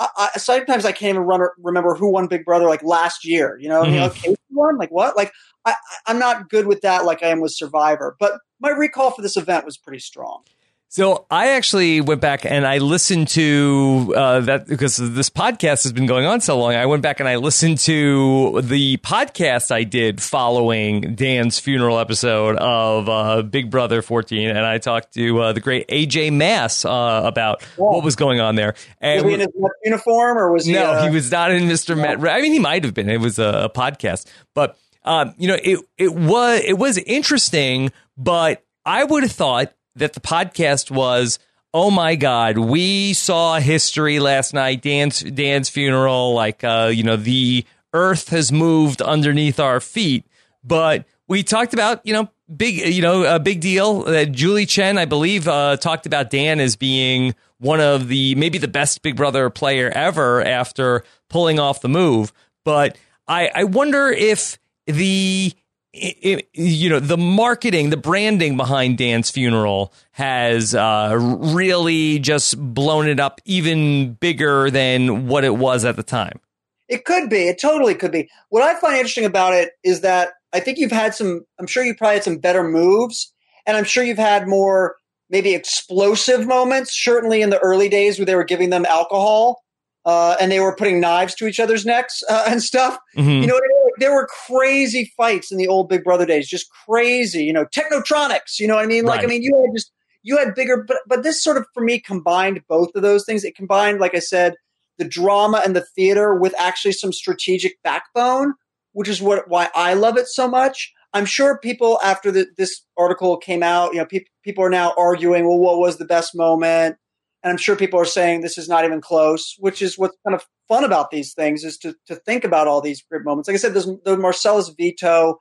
I, I, sometimes I can't even run, remember who won Big Brother like last year. You know, mm-hmm. won. Like what? Like I, I'm not good with that. Like I am with Survivor, but my recall for this event was pretty strong. So I actually went back and I listened to uh, that because this podcast has been going on so long. I went back and I listened to the podcast I did following Dan's funeral episode of uh, Big Brother 14, and I talked to uh, the great AJ Mass uh, about what was going on there. And was he in his uniform or was he? No, he uh, was not in Mr. No. Met. I mean, he might have been. It was a, a podcast, but um, you know, it it was it was interesting, but I would have thought that the podcast was oh my god we saw history last night dan's dan's funeral like uh you know the earth has moved underneath our feet. But we talked about you know big you know a big deal that julie chen i believe uh talked about dan as being one of the maybe the best big brother player ever after pulling off the move. But i i wonder if the it, you know the marketing the branding behind dan's funeral has uh, really just blown it up even bigger than what it was at the time. It could be. It totally could be. What i find interesting about it is that i think you've had some i'm sure you probably had some better moves and i'm sure you've had more maybe explosive moments certainly in the early days where they were giving them alcohol uh, and they were putting knives to each other's necks uh, and stuff. Mm-hmm. You know, there were crazy fights in the old Big Brother days, just crazy. You know, technotronics. You know what I mean? Like, right. I mean, you had just you had bigger, but but this sort of for me combined both of those things. It combined, like I said, the drama and the theater with actually some strategic backbone, which is what why I love it so much. I'm sure people after the, this article came out, you know, pe- people are now arguing, well, what was the best moment? And I'm sure people are saying this is not even close, which is what's kind of fun about these things is to, to think about all these great moments. Like I said, there's the Marcellas veto.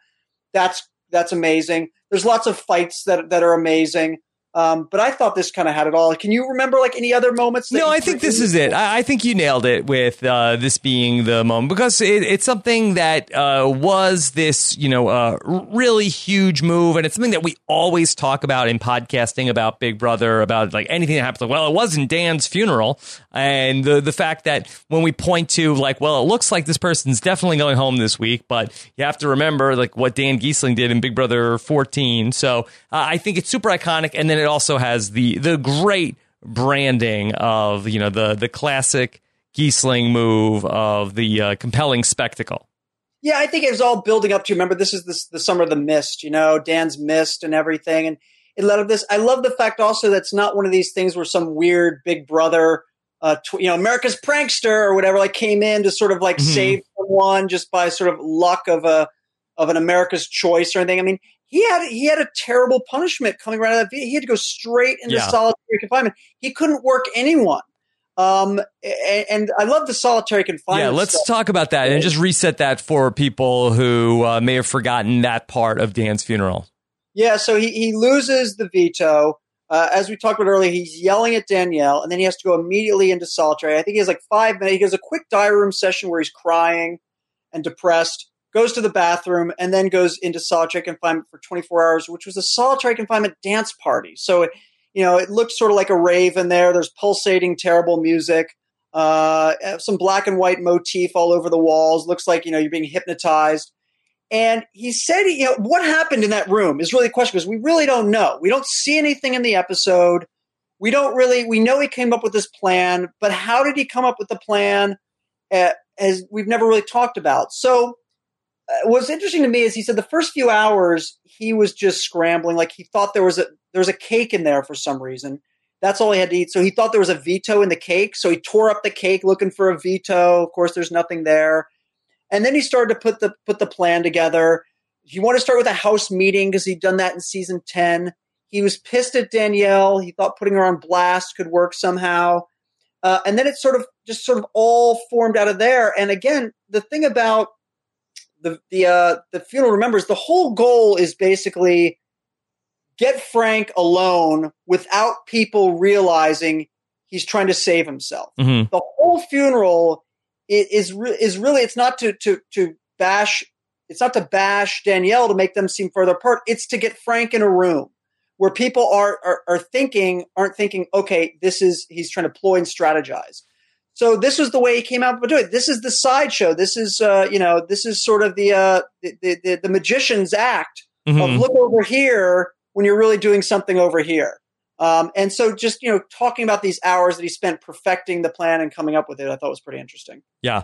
That's, that's amazing. There's lots of fights that, that are amazing. Um, but I thought this kind of had it all. Can you remember like any other moments? no, I think this is it. I, I, think you nailed it with uh, this being the moment because it, it's something that uh, was this, you know, uh, really huge move, and it's something that we always talk about in podcasting about Big Brother, about like anything that happens. Like, well, it wasn't Dan's funeral, and the the fact that when we point to like, well, it looks like this person's definitely going home this week, but you have to remember like what Dan Gheesling did in Big Brother 14. So uh, I think it's super iconic, and then it also has the the great branding of you know the the classic Gheesling move of the uh, compelling spectacle. Yeah, I think it was all building up to. Remember, this is the, the summer of the mist. You know, Dan's mist and everything, and it led up this. I love the fact also that's not one of these things where some weird Big Brother uh, tw- you know, America's prankster or whatever, like came in to sort of like mm-hmm. save someone just by sort of luck of a of an America's choice or anything. I mean, he had he had a terrible punishment coming right out of that. He had to go straight into yeah. solitary confinement. He couldn't work anyone. Um, and, and, I love the solitary confinement. Yeah, let's stuff. talk about that and just reset that for people who uh, may have forgotten that part of Dan's funeral. Yeah, so he, he loses the veto. Uh, as we talked about earlier, he's yelling at Danielle, and then he has to go immediately into solitary. I think he has like five minutes. He has a quick diary room session where he's crying and depressed, goes to the bathroom, and then goes into solitary confinement for 24 hours, which was a solitary confinement dance party. So, you know, it looked sort of like a rave in there. There's pulsating, terrible music, uh, some black and white motif all over the walls. Looks like, you know, you're being hypnotized. And he said, you know, what happened in that room is really the question because we really don't know. We don't see anything in the episode. We don't really, we know he came up with this plan, but how did he come up with the plan? Uh, as we've never really talked about. So, what's interesting to me is he said the first few hours he was just scrambling, like he thought there was a there was a cake in there for some reason. That's all he had to eat. So he thought there was a veto in the cake. So he tore up the cake looking for a veto. Of course, there's nothing there. And then he started to put the put the plan together. He wanted to start with a house meeting because he'd done that in season 10. He was pissed at Danielle. He thought putting her on blast could work somehow. Uh, and then it sort of just sort of all formed out of there. And again, the thing about the the uh, the funeral remembers the whole goal is basically get Frank alone without people realizing he's trying to save himself. Mm-hmm. The whole funeral is is really it's not to to to bash it's not to bash Danielle to make them seem further apart. It's to get Frank in a room where people are, are, are thinking aren't thinking okay this is he's trying to ploy and strategize. So this was the way he came out to do it. This is the sideshow. This is uh, you know this is sort of the uh, the, the, the magician's act mm-hmm. of look over here when you're really doing something over here. Um, and so just, you know, talking about these hours that he spent perfecting the plan and coming up with it, I thought was pretty interesting. Yeah.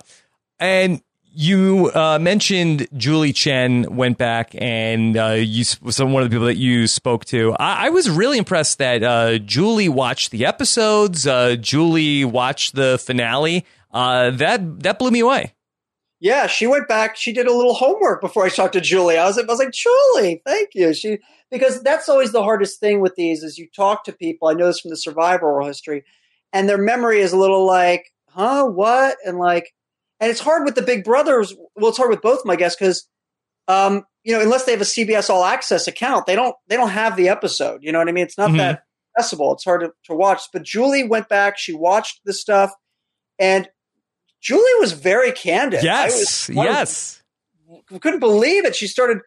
And you uh, mentioned Julie Chen went back and uh, you was one of the people that you spoke to. I, I was really impressed that uh, Julie watched the episodes. Uh, Julie watched the finale. Uh, that that blew me away. Yeah, she went back. She did a little homework before I talked to Julie. I was, I was like, Julie, thank you. She because that's always the hardest thing with these is you talk to people. I know this from the survivor history, and their memory is a little like, huh, what, and like, and it's hard with the Big Brothers. Well, it's hard with both, my guess, because um, you know, unless they have a CBS All Access account, they don't they don't have the episode. You know what I mean? It's not mm-hmm. that accessible. It's hard to, to watch. But Julie went back. She watched the stuff, and Julie was very candid. Yes, was, yes. Was, couldn't believe it. She started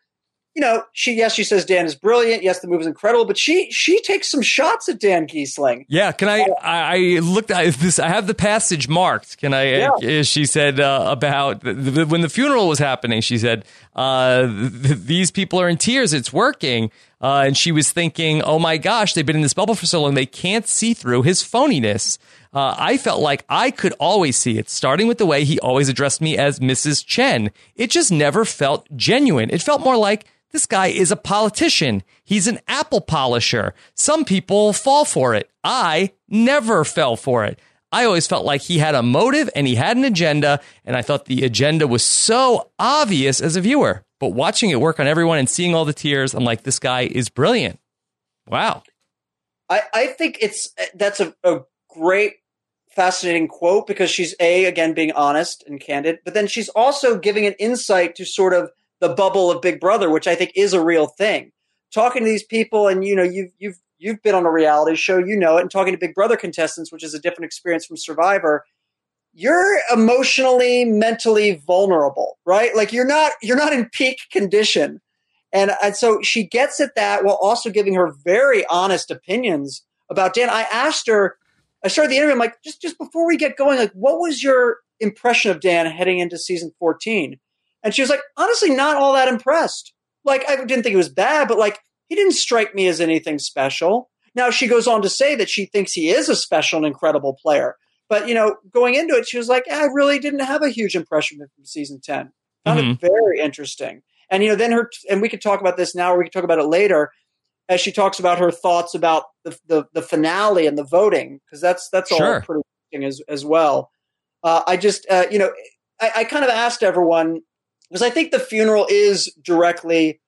you know, she yes, she says Dan is brilliant. Yes, the move is incredible, but she she takes some shots at Dan Gheesling. Yeah, can I? I, I looked at this. I have the passage marked. Can I? Yeah. Uh, she said uh, about the, the, when the funeral was happening. She said uh, th- these people are in tears. It's working. Uh, and she was thinking, oh my gosh, they've been in this bubble for so long, they can't see through his phoniness. Uh, I felt like I could always see it, starting with the way he always addressed me as Mrs. Chen. It just never felt genuine. It felt more like this guy is a politician. He's an apple polisher. Some people fall for it. I never fell for it. I always felt like he had a motive and he had an agenda, and I thought the agenda was so obvious as a viewer. But watching it work on everyone and seeing all the tears, I'm like, this guy is brilliant. Wow. I, I think it's that's a, a great, fascinating quote because she's a again being honest and candid, but then she's also giving an insight to sort of the bubble of Big Brother, which I think is a real thing. Talking to these people, and you know, you've you've you've been on a reality show, you know it, and talking to Big Brother contestants, which is a different experience from Survivor. You're emotionally, mentally vulnerable, right? Like you're not you're not in peak condition, and and so she gets at that while also giving her very honest opinions about Dan. I asked her, I started the interview. I'm like, just just before we get going, like, what was your impression of Dan heading into season 14? And she was like, honestly, not all that impressed. Like, I didn't think it was bad, but like, he didn't strike me as anything special. Now, she goes on to say that she thinks he is a special and incredible player. But, you know, going into it, she was like, I really didn't have a huge impression from season 10. Found mm-hmm. it very interesting. And, you know, then her, and we could talk about this now, or we could talk about it later, as she talks about her thoughts about the, the, the finale and the voting, because that's, that's sure. all pretty interesting as, as well. Uh, I just, uh, you know, I, I kind of asked everyone because I think the funeral is directly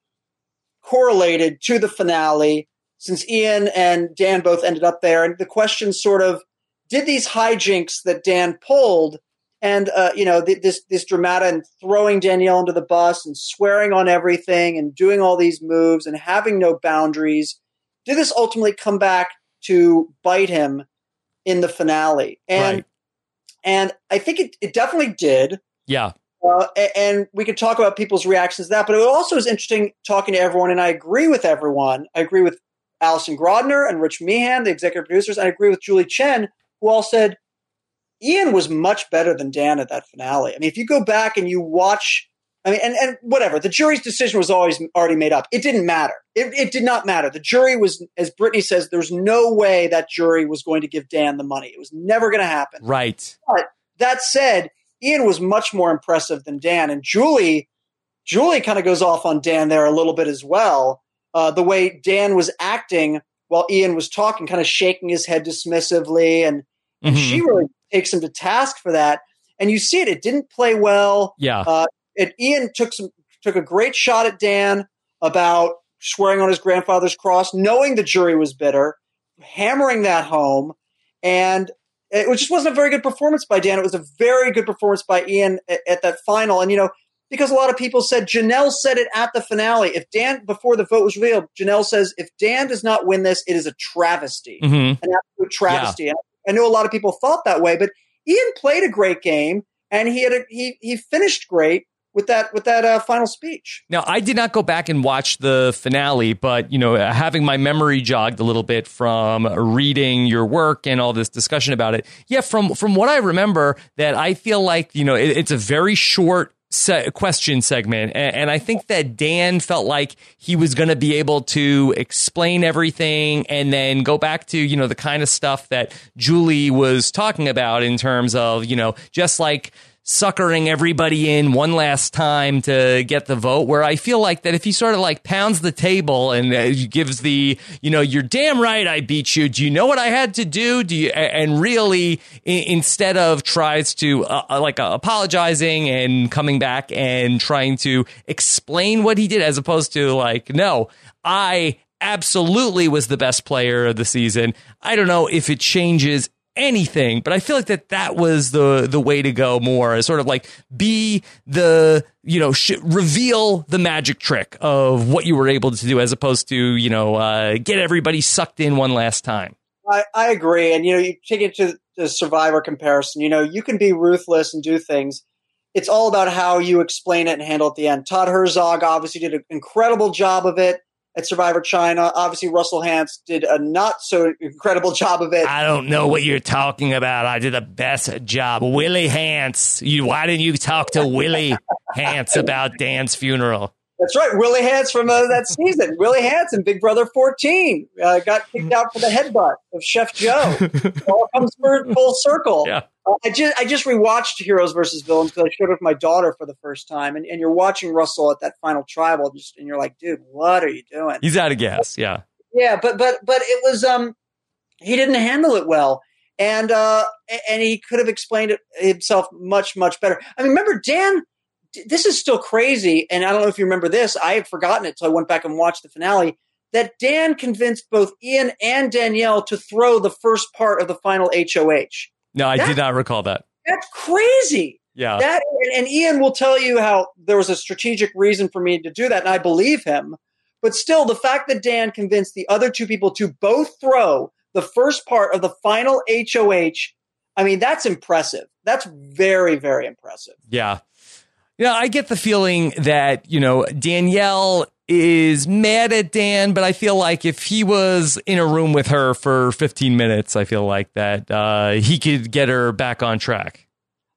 correlated to the finale since Ian and Dan both ended up there. And the question sort of did these hijinks that Dan pulled and uh, you know th- this this dramata and throwing Danielle under the bus and swearing on everything and doing all these moves and having no boundaries. Did this ultimately come back to bite him in the finale? And Right. and I think it, it definitely did. Yeah. Uh, and we could talk about people's reactions to that, but it also is interesting talking to everyone. And I agree with everyone. I agree with Allison Grodner and Rich Meehan, the executive producers. I agree with Julie Chen, who all said Ian was much better than Dan at that finale. I mean, if you go back and you watch, I mean, and, and whatever, the jury's decision was always already made up. It didn't matter. It, it did not matter. The jury was, as Brittany says, there's no way that jury was going to give Dan the money. It was never going to happen. Right. But that said, Ian was much more impressive than Dan, and Julie, Julie kind of goes off on Dan there a little bit as well. Uh, the way Dan was acting while Ian was talking, kind of shaking his head dismissively, and, and Mhm. she really takes him to task for that. And you see it; it didn't play well. yeah. Uh, it, Ian took some took a great shot at Dan about swearing on his grandfather's cross, knowing the jury was bitter, hammering that home, and it just wasn't a very good performance by Dan. It was a very good performance by Ian at, at that final, and you know because a lot of people said Janelle said it at the finale. If Dan before the vote was revealed, Janelle says if Dan does not win this, it is a travesty hmm an absolute travesty. And I know a lot of people thought that way, but Ian played a great game, and he had a, he he finished great with that with that uh, final speech. Now, I did not go back and watch the finale, but you know, having my memory jogged a little bit from reading your work and all this discussion about it. Yeah, from from what I remember, that I feel like you know it, it's a very short. Se- question segment and, and I think that Dan felt like he was going to be able to explain everything and then go back to you know the kind of stuff that Julie was talking about in terms of you know just like suckering everybody in one last time to get the vote where I feel like that if he sort of like pounds the table and uh, gives the, you know, you're damn right I beat you. Do you know what I had to do? Do you, and really instead of tries to uh, uh, like uh, apologizing and coming back and trying to explain what he did as opposed to like, no, I absolutely was the best player of the season. I don't know if it changes anything, but I feel like that that was the the way to go more as sort of like be the you know sh- reveal the magic trick of what you were able to do as opposed to you know uh, get everybody sucked in one last time. I, I agree, and you know, you take it to the Survivor comparison. You know, you can be ruthless and do things. It's all about how you explain it and handle it at the end. Todd Herzog obviously did an incredible job of it at Survivor China. Obviously, Russell Hantz did a not so incredible job of it. I don't know what you're talking about. I did the best job. Willie Hantz. You why didn't you talk to Willie Hantz about Dan's funeral? That's right, Willie Hantz from uh, that season. Willie Hantz in Big Brother 14 uh, got kicked out for the headbutt of Chef Joe. It all comes for- full circle. Yeah. Uh, I just I just rewatched Heroes versus Villains because I showed it with my daughter for the first time, and, and you're watching Russell at that final tribal, just and you're like, dude, what are you doing? He's out of gas. Yeah. Yeah, but but but it was um he didn't handle it well. And uh and he could have explained it himself much much better. I mean, remember Dan this is still crazy and I don't know if you remember this. I had forgotten it until I went back and watched the finale that Dan convinced both Ian and Danielle to throw the first part of the final HOH. No, I That- did not recall that. That's crazy. Yeah. That and, and Ian will tell you how there was a strategic reason for me to do that, and I believe him. But still, the fact that Dan convinced the other two people to both throw the first part of the final HOH, I mean, that's impressive. That's very, very impressive. Yeah. Yeah, I get the feeling that, you know, Danielle is mad at Dan, but I feel like if he was in a room with her for 15 minutes, I feel like that uh, he could get her back on track.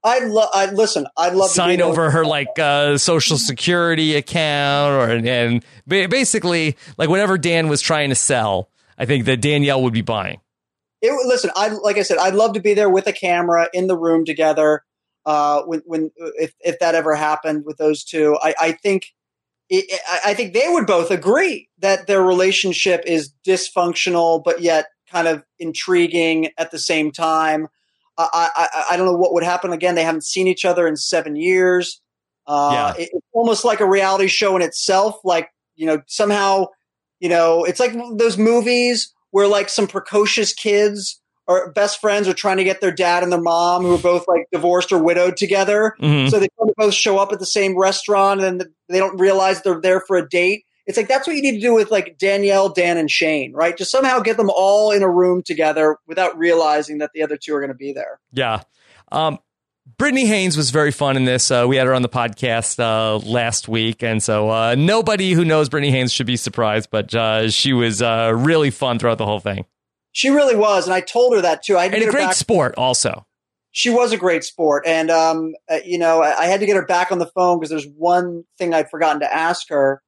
I love. I listen. I'd love to Sign over her like uh, social security account or and basically like whatever Dan was trying to sell. I think that Danielle would be buying. It, listen, I like I said, I'd love to be there with a camera in the room together. Uh, when when if if that ever happened with those two, I, I think it, I- I think they would both agree that their relationship is dysfunctional, but yet kind of intriguing at the same time. I, I, I don't know what would happen. Again, they haven't seen each other in seven years. Uh, Yeah. it- it's almost like a reality show in itself. Like you know, somehow, you know, it's like those movies where like some precocious kids are best friends are trying to get their dad and their mom, who are both like divorced or widowed together. Mhm. So they both show up at the same restaurant and they don't realize they're there for a date. It's like that's what you need to do with like Danielle, Dan, and Shane, right? Just somehow get them all in a room together without realizing that the other two are going to be there. Yeah. Um, Brittany Haynes was very fun in this. Uh, we had her on the podcast uh, last week, and so uh, nobody who knows Brittany Haynes should be surprised. But uh, she was uh, really fun throughout the whole thing, She really was, and I told her that too. I had to and get a her great back. sport also. she was a great sport, and um, uh, you know, I, I had to get her back on the phone because there's one thing I'd forgotten to ask her,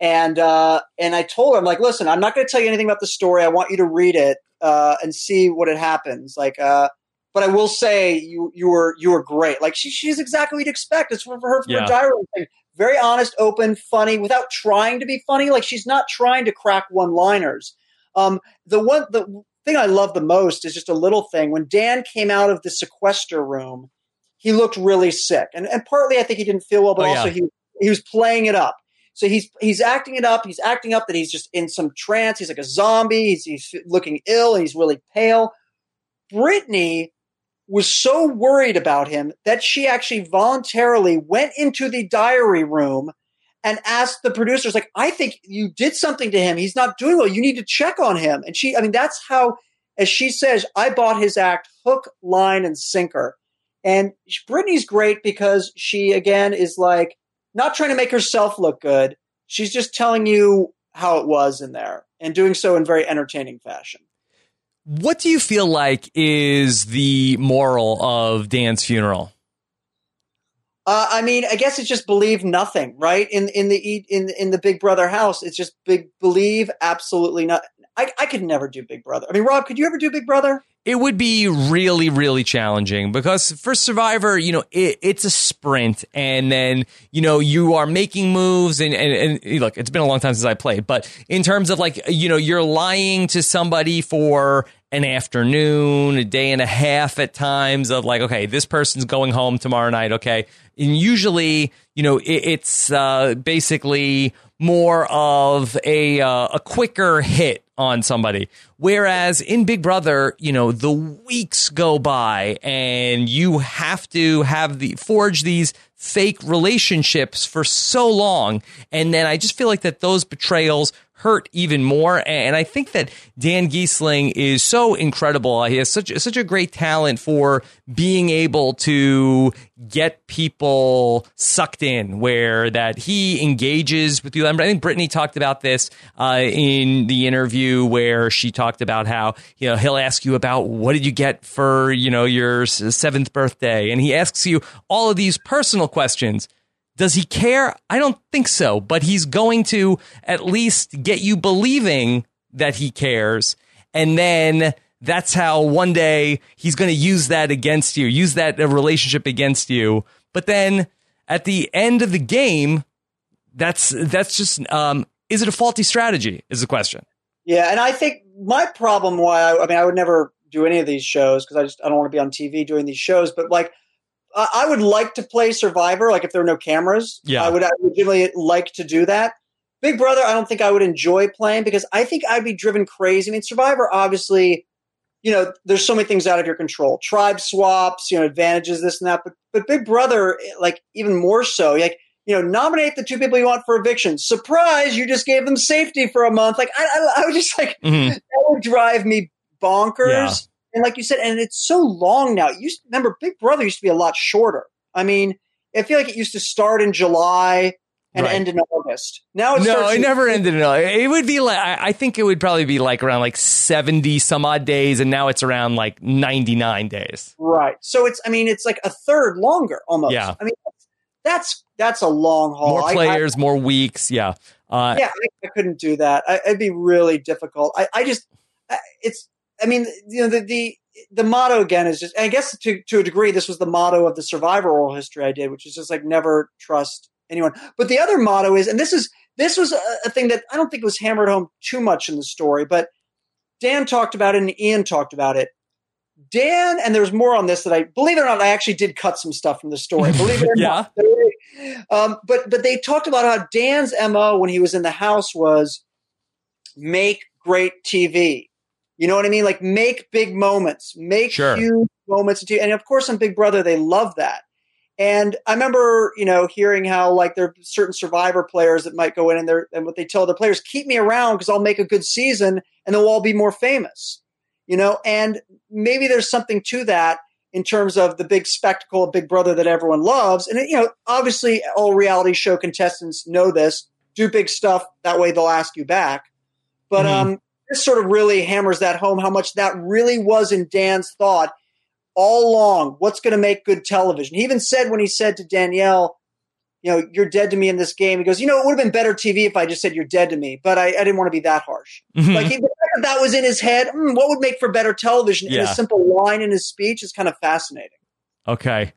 and uh, and I told her, I'm like, listen, I'm not going to tell you anything about the story. I want you to read it uh, and see what it happens. Like, uh, but I will say you you were you were great. Like she she's exactly what you'd expect. It's for, her for Yeah. a diary thing. Very honest, open, funny, without trying to be funny. Like she's not trying to crack one liners. Um, the one the thing I love the most is just a little thing. When Dan came out of the sequester room, he looked really sick, and and partly I think he didn't feel well, but Oh, also yeah. he he was playing it up. So he's he's acting it up. He's acting up that he's just in some trance. He's like a zombie. He's he's looking ill he's really pale. Brittany was so worried about him that she actually voluntarily went into the diary room and asked the producers, like, I think you did something to him. He's not doing well. You need to check on him. And she, I mean, that's how, as she says, I bought his act hook, line, and sinker. And Brittany's great because she, again, is like not trying to make herself look good. She's just telling you how it was in there and doing so in very entertaining fashion. What do you feel like is the moral of Dan's funeral? Uh, I mean, I guess it's just believe nothing, right? In in the in in the Big Brother house, it's just big believe absolutely not. I, I could never do Big Brother. I mean, Rob, could you ever do Big Brother? It would be really, really challenging because for Survivor, you know, it, it's a sprint, and then you know you are making moves, and, and and look, it's been a long time since I played, but in terms of like you know, you're lying to somebody for an afternoon, a day and a half at times of like, okay, this person's going home tomorrow night, okay, and usually, you know, it, it's uh, basically more of a uh, a quicker hit on somebody. Whereas in Big Brother, you know, the weeks go by and you have to have the forge these fake relationships for so long. And then I just feel like that those betrayals hurt even more. And I think that Dan Gheesling is so incredible. He has such such a great talent for being able to get people sucked in, where that he engages with you. I think Brittany talked about this uh, in the interview where she talked about how you know he'll ask you about what did you get for you know your seventh birthday, and he asks you all of these personal questions. Does he care? I don't think so, but he's going to at least get you believing that he cares. And then that's how one day he's going to use that against you, use that uh, relationship against you. But then at the end of the game, that's that's just um, is it a faulty strategy? Is the question. Yeah, and I think my problem why I, I mean I would never do any of these shows because I just I don't want to be on TV doing these shows, but like I I would like to play Survivor, like if there were no cameras. Yeah. I would I would really like to do that. Big Brother, I don't think I would enjoy playing because I think I'd be driven crazy. I mean, Survivor, obviously, you know, there's so many things out of your control. Tribe swaps, you know, advantages, this and that. But but Big Brother, like even more so, like you know, nominate the two people you want for eviction. Surprise, you just gave them safety for a month. Like I, I, I would just like Mhm. that would drive me bonkers. And like you said, and it's so long now. You remember Big Brother used to be a lot shorter. I mean, I feel like it used to start in July and Right. end in August. Now it No, it never ended. In, it would be like I I think it would probably be like around like seventy some odd days, and now it's around like ninety nine days. Right. So it's I mean it's like a third longer almost. Yeah. I mean that's that's a long haul. More I- I- players, more weeks. Yeah. Uh, yeah, I, I couldn't do that. I, it'd be really difficult. I, I just, I- it's, I mean, you know, the, the, the motto again is just, I guess to, to a degree, this was the motto of the survivor oral history I did, which is just like never trust anyone. But the other motto is, and this is, this was a, a thing that I don't think was hammered home too much in the story, but Dan talked about it and Ian talked about it. Dan, and there's more on this that I believe it or not, I actually did cut some stuff from the story. Believe it or Yeah. not. Um, but but they talked about how Dan's mo when he was in the house was make great TV, You know what I mean? Like make big moments, make Sure. huge moments. into- And of course, on Big Brother, they love that. And I remember, you know, hearing how like there are certain Survivor players that might go in and they're and what they tell their players, keep me around because I'll make a good season and they'll all be more famous. You know, and maybe there's something to that in terms of the big spectacle of Big Brother that everyone loves. And you know, obviously, all reality show contestants know this. Do big stuff that way they'll ask you back. But Mhm. um, this sort of really hammers that home how much that really was in Dan's thought all along. What's going to make good television? He even said when he said to Danielle, "You know, you're dead to me in this game." He goes, "You know, it would have been better TV if I just said you're dead to me, but I, I didn't want to be that harsh." Mhm. Like he, that was in his head. mm, what would make for better television? In Yeah. a simple line in his speech is kind of fascinating. okay.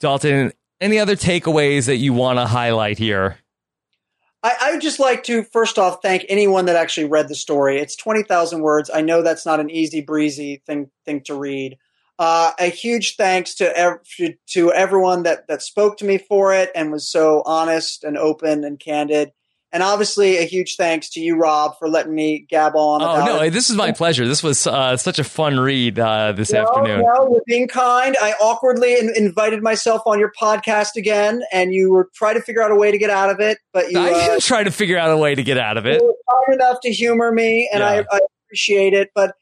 Dalton, any other takeaways that you want to highlight here? I, I would just like to first off thank anyone that actually read the story. It's twenty thousand words. I know that's not an easy breezy thing thing to read. Uh, a huge thanks to ev- to everyone that that spoke to me for it and was so honest and open and candid. And obviously, a huge thanks to you, Rob, for letting me gab on. Oh no, it. this is my pleasure. This was uh, such a fun read uh, this No, afternoon. no, you're being kind. I awkwardly in- invited myself on your podcast again, and you were trying to figure out a way to get out of it, but you I uh, didn't try to figure out a way to get out of it. you were kind enough to humor me, and Yeah. I, I appreciate it. But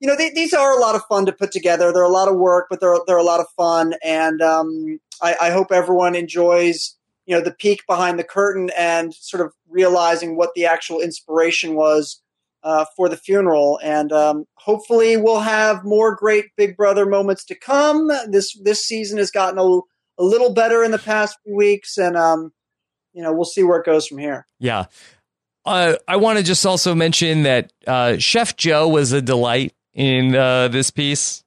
you know, they, these are a lot of fun to put together. They're a lot of work, but they're they're a lot of fun, and um, I, I hope everyone enjoys you know the peek behind the curtain and sort of realizing what the actual inspiration was uh, for the funeral. And um, hopefully, we'll have more great Big Brother moments to come. This this season has gotten a, a little better in the past few weeks, and um, you know, we'll see where it goes from here. Yeah. Uh, I want to just also mention that uh, Chef Joe was a delight in uh, this piece.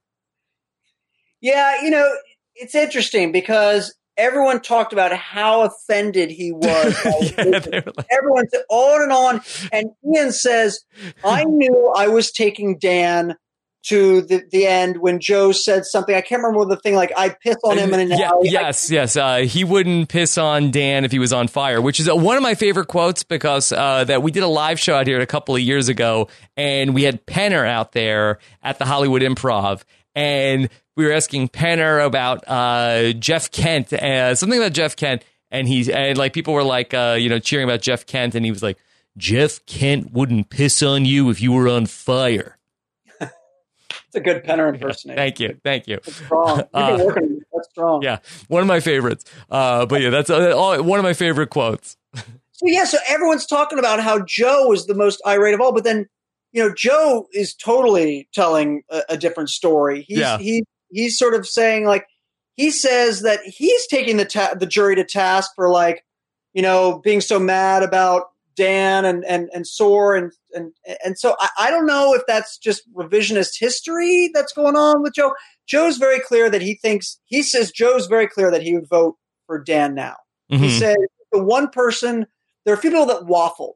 Yeah, you know, it's interesting because everyone talked about how offended he was. yeah, like, Everyone said on and on. And Ian says, I knew I was taking Dan to the, the end when Joe said something. I can't remember the thing like I piss on him in an yeah, alley. yes, yes. Uh, he wouldn't piss on Dan if he was on fire, which is uh, one of my favorite quotes because uh, that we did a live show out here a couple of years ago, and we had Penner out there at the Hollywood Improv, and we were asking Penner about uh, Jeff Kent, uh, something about Jeff Kent, and he's and like people were like, uh, you know, cheering about Jeff Kent, and he was like, Jeff Kent wouldn't piss on you if you were on fire. It's a good Penner impersonation. Thank you, thank you. That's strong. You've been Uh, working. That's strong. Yeah, one of my favorites. Uh, but yeah, that's uh, all, one of my favorite quotes. So yeah, so everyone's talking about how Joe is the most irate of all, but then you know Joe is totally telling a, a different story. He's Yeah. he he's sort of saying like he says that he's taking the ta- the jury to task for like you know being so mad about Dan and and and Soar and and and so I, I don't know if that's just revisionist history that's going on with Joe. Joe's very clear that he thinks he says Joe's very clear that he would vote for Dan now. He Mhm. said the one person there are a few people that waffled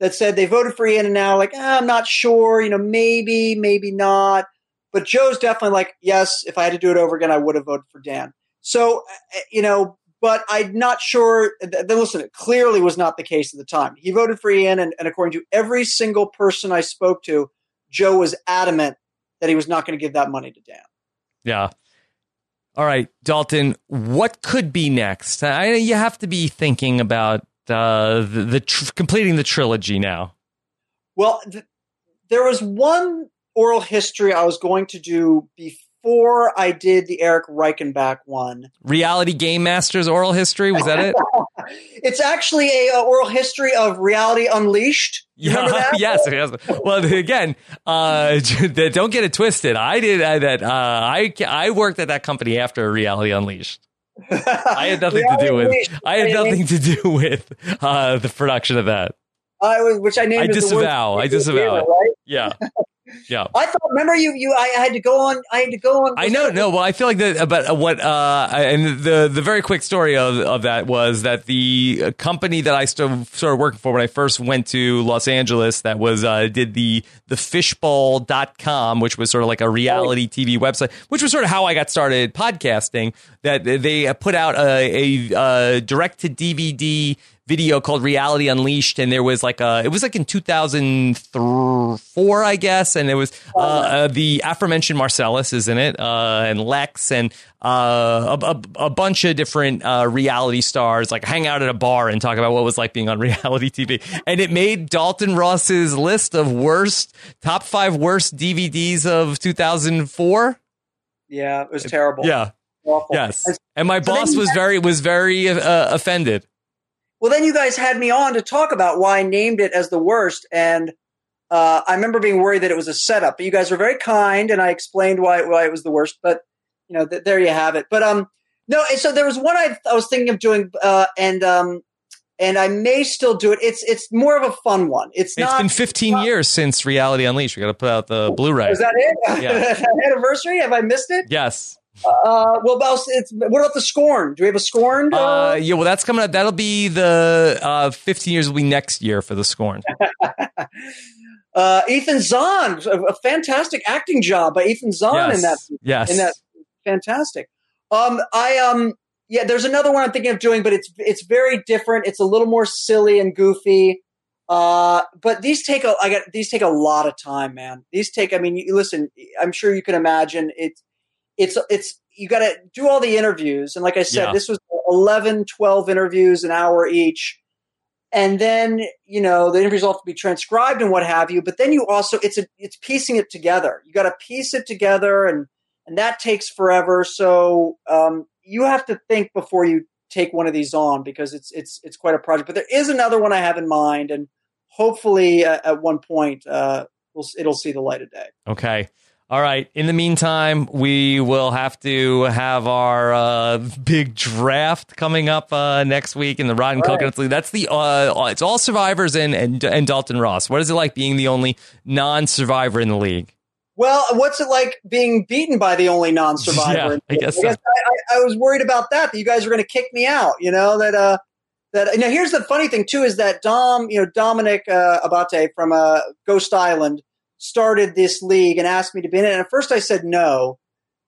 that said they voted for Ian and now like ah, I'm not sure, you know, maybe, maybe not. But Joe's definitely like, yes, if I had to do it over again, I would have voted for Dan. So, uh, you know, but I'm not sure. Then listen, it clearly was not the case at the time. He voted for Ian, and, and according to every single person I spoke to, Joe was adamant that he was not going to give that money to Dan. Yeah. All right, Dalton. What could be next? I you have to be thinking about uh, the, the tr- completing the trilogy now. Well, th- there was one oral history I was going to do before I did the Erik Reichenbach one. Reality Game Masters oral history was that it? It's actually a, a oral history of Reality Unleashed. That? yes, yes. Well, again, uh, don't get it twisted. I did uh, that. Uh, I I worked at that company after Reality Unleashed. I had nothing to do with. I had nothing to do with uh, the production of that. I was, which I named. I disavow. I movie of the disavow it. Right? Yeah, yeah. I thought. Remember you? You. I had to go on. I had to go on. I know, no. Well, I feel like that but what, uh, and the the very quick story of, of that was that the company that I st- started working for when I first went to Los Angeles, that was uh, did the the fishbowl.com, which was sort of like a reality TV website, which was sort of how I got started podcasting. That they put out a, a, a direct to DVD video called Reality Unleashed, and there was like a it was like in 2004, I guess, and it was uh, uh, the aforementioned Marcellas is in it, uh, and Lex, and uh, a, a, a, bunch of different uh, reality stars like hang out at a bar and talk about what was like being on reality TV, and it made Dalton Ross's list of worst top five worst DVDs of 2004. Yeah, it was terrible. Yeah. Awful. Yes. And my so boss was very was very uh, offended. Well, then you guys had me on to talk about why I named it as the worst, and uh, I remember being worried that it was a setup. But you guys were very kind, and I explained why why it was the worst. But you know, th- there you have it. But um, no. So there was one I, I was thinking of doing, uh, and um, and I may still do it. It's it's more of a fun one. It's not. It's been 15 not, years since Reality Unleashed. We got to put out the Blu-ray. Is that it? Yeah. Anniversary? Have I missed it? Yes. Uh, well, about it's what about the scorn? Do we have a scorn? Uh, uh, yeah, well, that's coming up. That'll be the uh, 15 years will be next year for the scorn. uh, Ethan Zohn, a, a, fantastic acting job by Ethan Zohn yes. in that. Yes, in that fantastic. Um, I um, yeah, there's another one I'm thinking of doing, but it's it's very different. It's a little more silly and goofy. Uh, but these take a I got these take a lot of time, man. These take. I mean, you, listen. I'm sure you can imagine it's it's it's you got to do all the interviews. And like i said yeah. this was 11 12 interviews an hour each. And then you know the interviews all have to be transcribed and what have you. But then you also it's a, it's piecing it together. You got to piece it together and and that takes forever. So um, you have to think before you take one of these on because it's it's it's quite a project. But there is another one i have in mind and hopefully uh, at one point uh, we'll, it'll see the light of day. Okay all right. In the meantime, we will have to have our uh, big draft coming up uh, next week in the Rotten right. Coconuts League. That's the uh, it's all survivors and, and and Dalton Ross. What is it like being the only non-survivor in the league? Well, what's it like being beaten by the only non-survivor? Yeah, I guess, I, guess I, I, was worried about that. That you guys were going to kick me out. You know that. uh that now here's the funny thing too is that Dom, you know Domenick uh, Abbate from uh, Ghost Island started this league and asked me to be in it. And at first I said no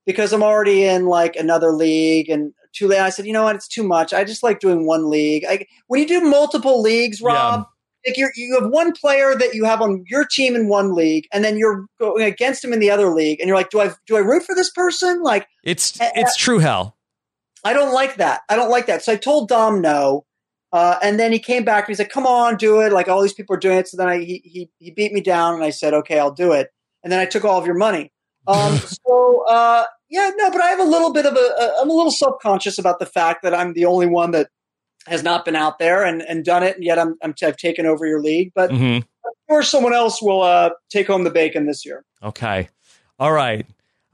because I'm already in like another league and too late. I said, you know what? It's too much. I just like doing one league. I, when you do multiple leagues, Rob, yeah. like you you have one player that you have on your team in one league, and then you're going against him in the other league, and you're like, do I do I root for this person? Like it's it's true hell. I don't like that. I don't like that. So I told Dom no. Uh, and then he came back and he's like, "Come on, do it!" Like all these people are doing it. So then I, he he he beat me down, and I said, "Okay, I'll do it." And then I took all of your money. Um, so uh, yeah, no, but I have a little bit of a, a I'm a little self conscious about the fact that I'm the only one that has not been out there and, and done it, and yet I'm, i have taken over your league. But mm-hmm. I'm sure someone else will uh, take home the bacon this year. Okay, all right.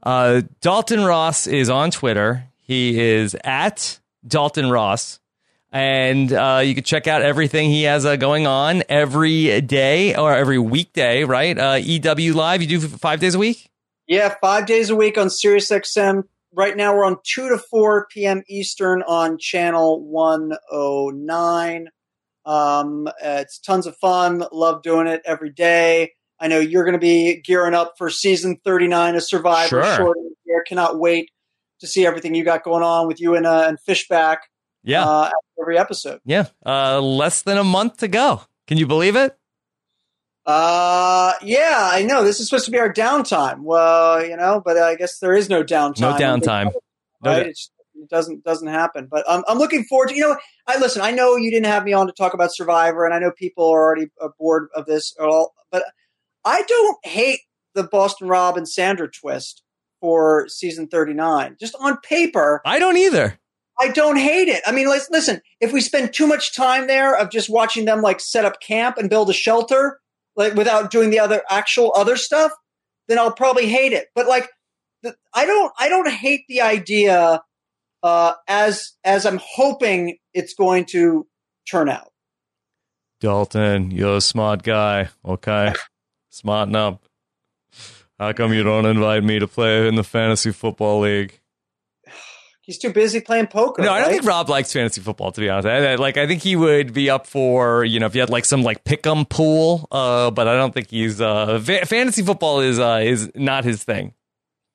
Uh, Dalton Ross is on Twitter. He is at Dalton Ross. And uh, you can check out everything he has uh, going on every day or every weekday, right? Uh, EW Live, you do five days a week? Yeah, five days a week on SiriusXM. Right now we're on 2 to 4 p.m. Eastern on channel 109. Um, it's tons of fun. Love doing it every day. I know you're going to be gearing up for season 39 of Survivor. Sure. Short here. Cannot wait to see everything you got going on with you and, uh, and Fishbach. Yeah. Uh, every episode. Yeah. Uh, less than a month to go. Can you believe it? Uh, yeah, I know. This is supposed to be our downtime. Well, you know, but I guess there is no downtime. No downtime. Right? No it doesn't doesn't happen. But um, I'm looking forward to. You know, I listen. I know you didn't have me on to talk about Survivor, and I know people are already bored of this. At all, but I don't hate the Boston Rob and Sandra twist for season 39. Just on paper, I don't either. I don't hate it. I mean, let's listen. If we spend too much time there of just watching them like set up camp and build a shelter, like without doing the other actual other stuff, then I'll probably hate it. But like, the, I don't, I don't hate the idea uh, as as I'm hoping it's going to turn out. Dalton, you're a smart guy. Okay, smarten up. How come you don't invite me to play in the fantasy football league? He's too busy playing poker. No, right? I don't think Rob likes fantasy football. To be honest, I, like I think he would be up for you know if you had like some like pick'em pool. Uh, but I don't think he's uh fa- fantasy football is uh is not his thing.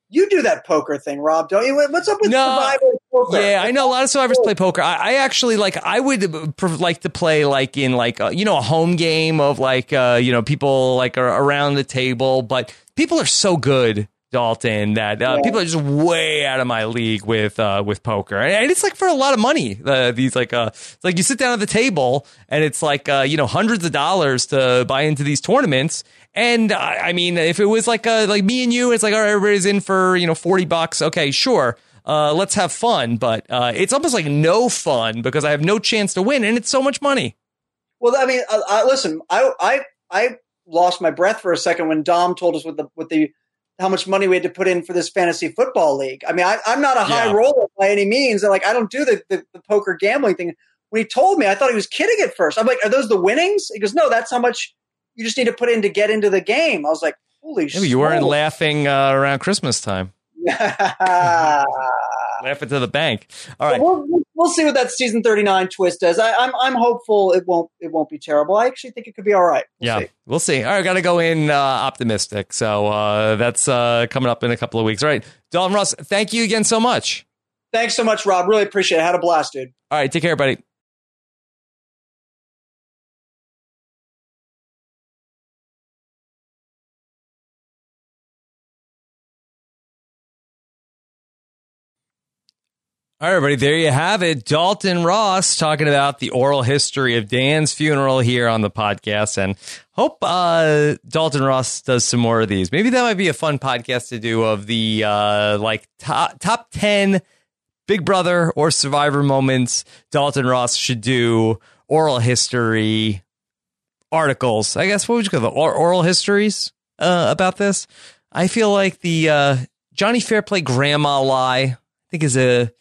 You do that poker thing, Rob, don't you? What's up with no, Survivor poker. Yeah, I know a lot of survivors play poker. I, I actually like. I would pr- like to play like in like uh, you know a home game of like uh, you know people like are around the table, but people are so good. Dalton, that uh, people are just way out of my league with uh, with poker, and, it's like for a lot of money. Uh, these like uh, it's like you sit down at the table, and it's like uh, you know hundreds of dollars to buy into these tournaments. And I mean, if it was like uh, like me and you, it's like all right, everybody's in for you know forty bucks. Okay, sure let's have fun. But it's almost like no fun because I have no chance to win, and it's so much money. Well, I mean, listen, I, I, I lost my breath for a second when Dom told us what the, what the, how much money we had to put in for this fantasy football league. I mean, I, I'm not a high Yeah. roller by any means, and like I don't do the, the, the poker gambling thing. When he told me, I thought he was kidding at first. I'm like, are those the winnings? He goes, no, that's how much you just need to put in to get into the game. I was like, holy shit. you weren't laughing uh, around Christmas time, laughing to the bank. All right. We'll, we'll- we'll see what that season 39 twist does. I, I'm I'm hopeful it won't it won't be terrible. I actually think it could be all right. We'll Yeah, see. we'll see. All right, got to go in uh, optimistic. So uh, that's uh, coming up in a couple of weeks. All right, Dalton Ross, thank you again so much. Thanks so much, Rob. Really appreciate it. Had a blast, dude. All right, take care, buddy. All right, everybody, there you have it. Dalton Ross talking about the oral history of Dan's funeral here on the podcast. And hope uh, Dalton Ross does some more of these. Maybe that might be a fun podcast to do of the uh, like top, top 10 Big Brother or Survivor moments. Dalton Ross should do oral history articles. I guess what would you call the or- oral histories uh, about this? I feel like the uh, Johnny Fairplay grandma lie. I think is a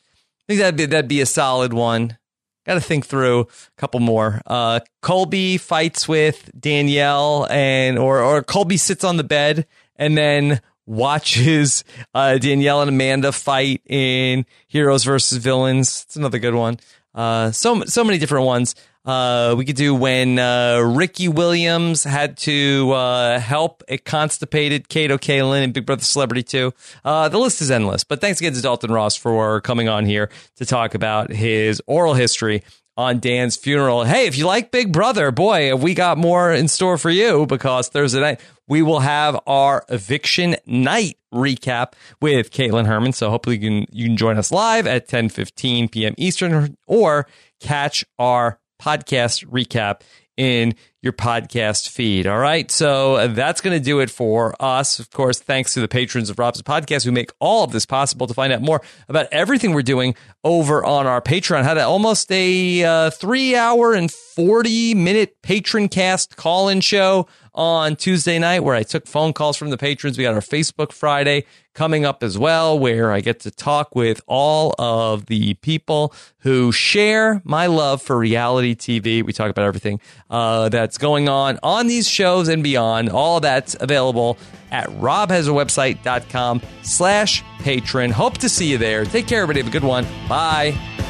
think that'd be that'd be a solid one. Got to think through a couple more. Uh, Colby fights with Danielle, and or or Colby sits on the bed and then watches uh, Danielle and Amanda fight in Heroes versus Villains. It's another good one. Uh, so so many different ones. Uh, we could do when uh, Ricky Williams had to uh, help a constipated Kato Kaelin in Big Brother Celebrity 2. Uh, the list is endless. But thanks again to Dalton Ross for coming on here to talk about his oral history on Dan's funeral. Hey, if you like Big Brother, boy, we got more in store for you because Thursday night we will have our eviction night recap with Kaitlyn Herman. So hopefully you can you can join us live at 10 15 p.m. Eastern or catch our podcast recap in your podcast feed. All right. So that's going to do it for us. Of course, thanks to the patrons of Rob's podcast who make all of this possible. To find out more about everything we're doing over on our Patreon, had almost a uh, three hour and 40 minute patron cast call in show on Tuesday night where I took phone calls from the patrons. We got our Facebook Friday coming up as well, where I get to talk with all of the people who share my love for reality TV. We talk about everything uh, that's going on on these shows and beyond. All that's available at robhasawebsite.com slash patron. Hope to see you there. Take care, everybody. Have a good one. Bye.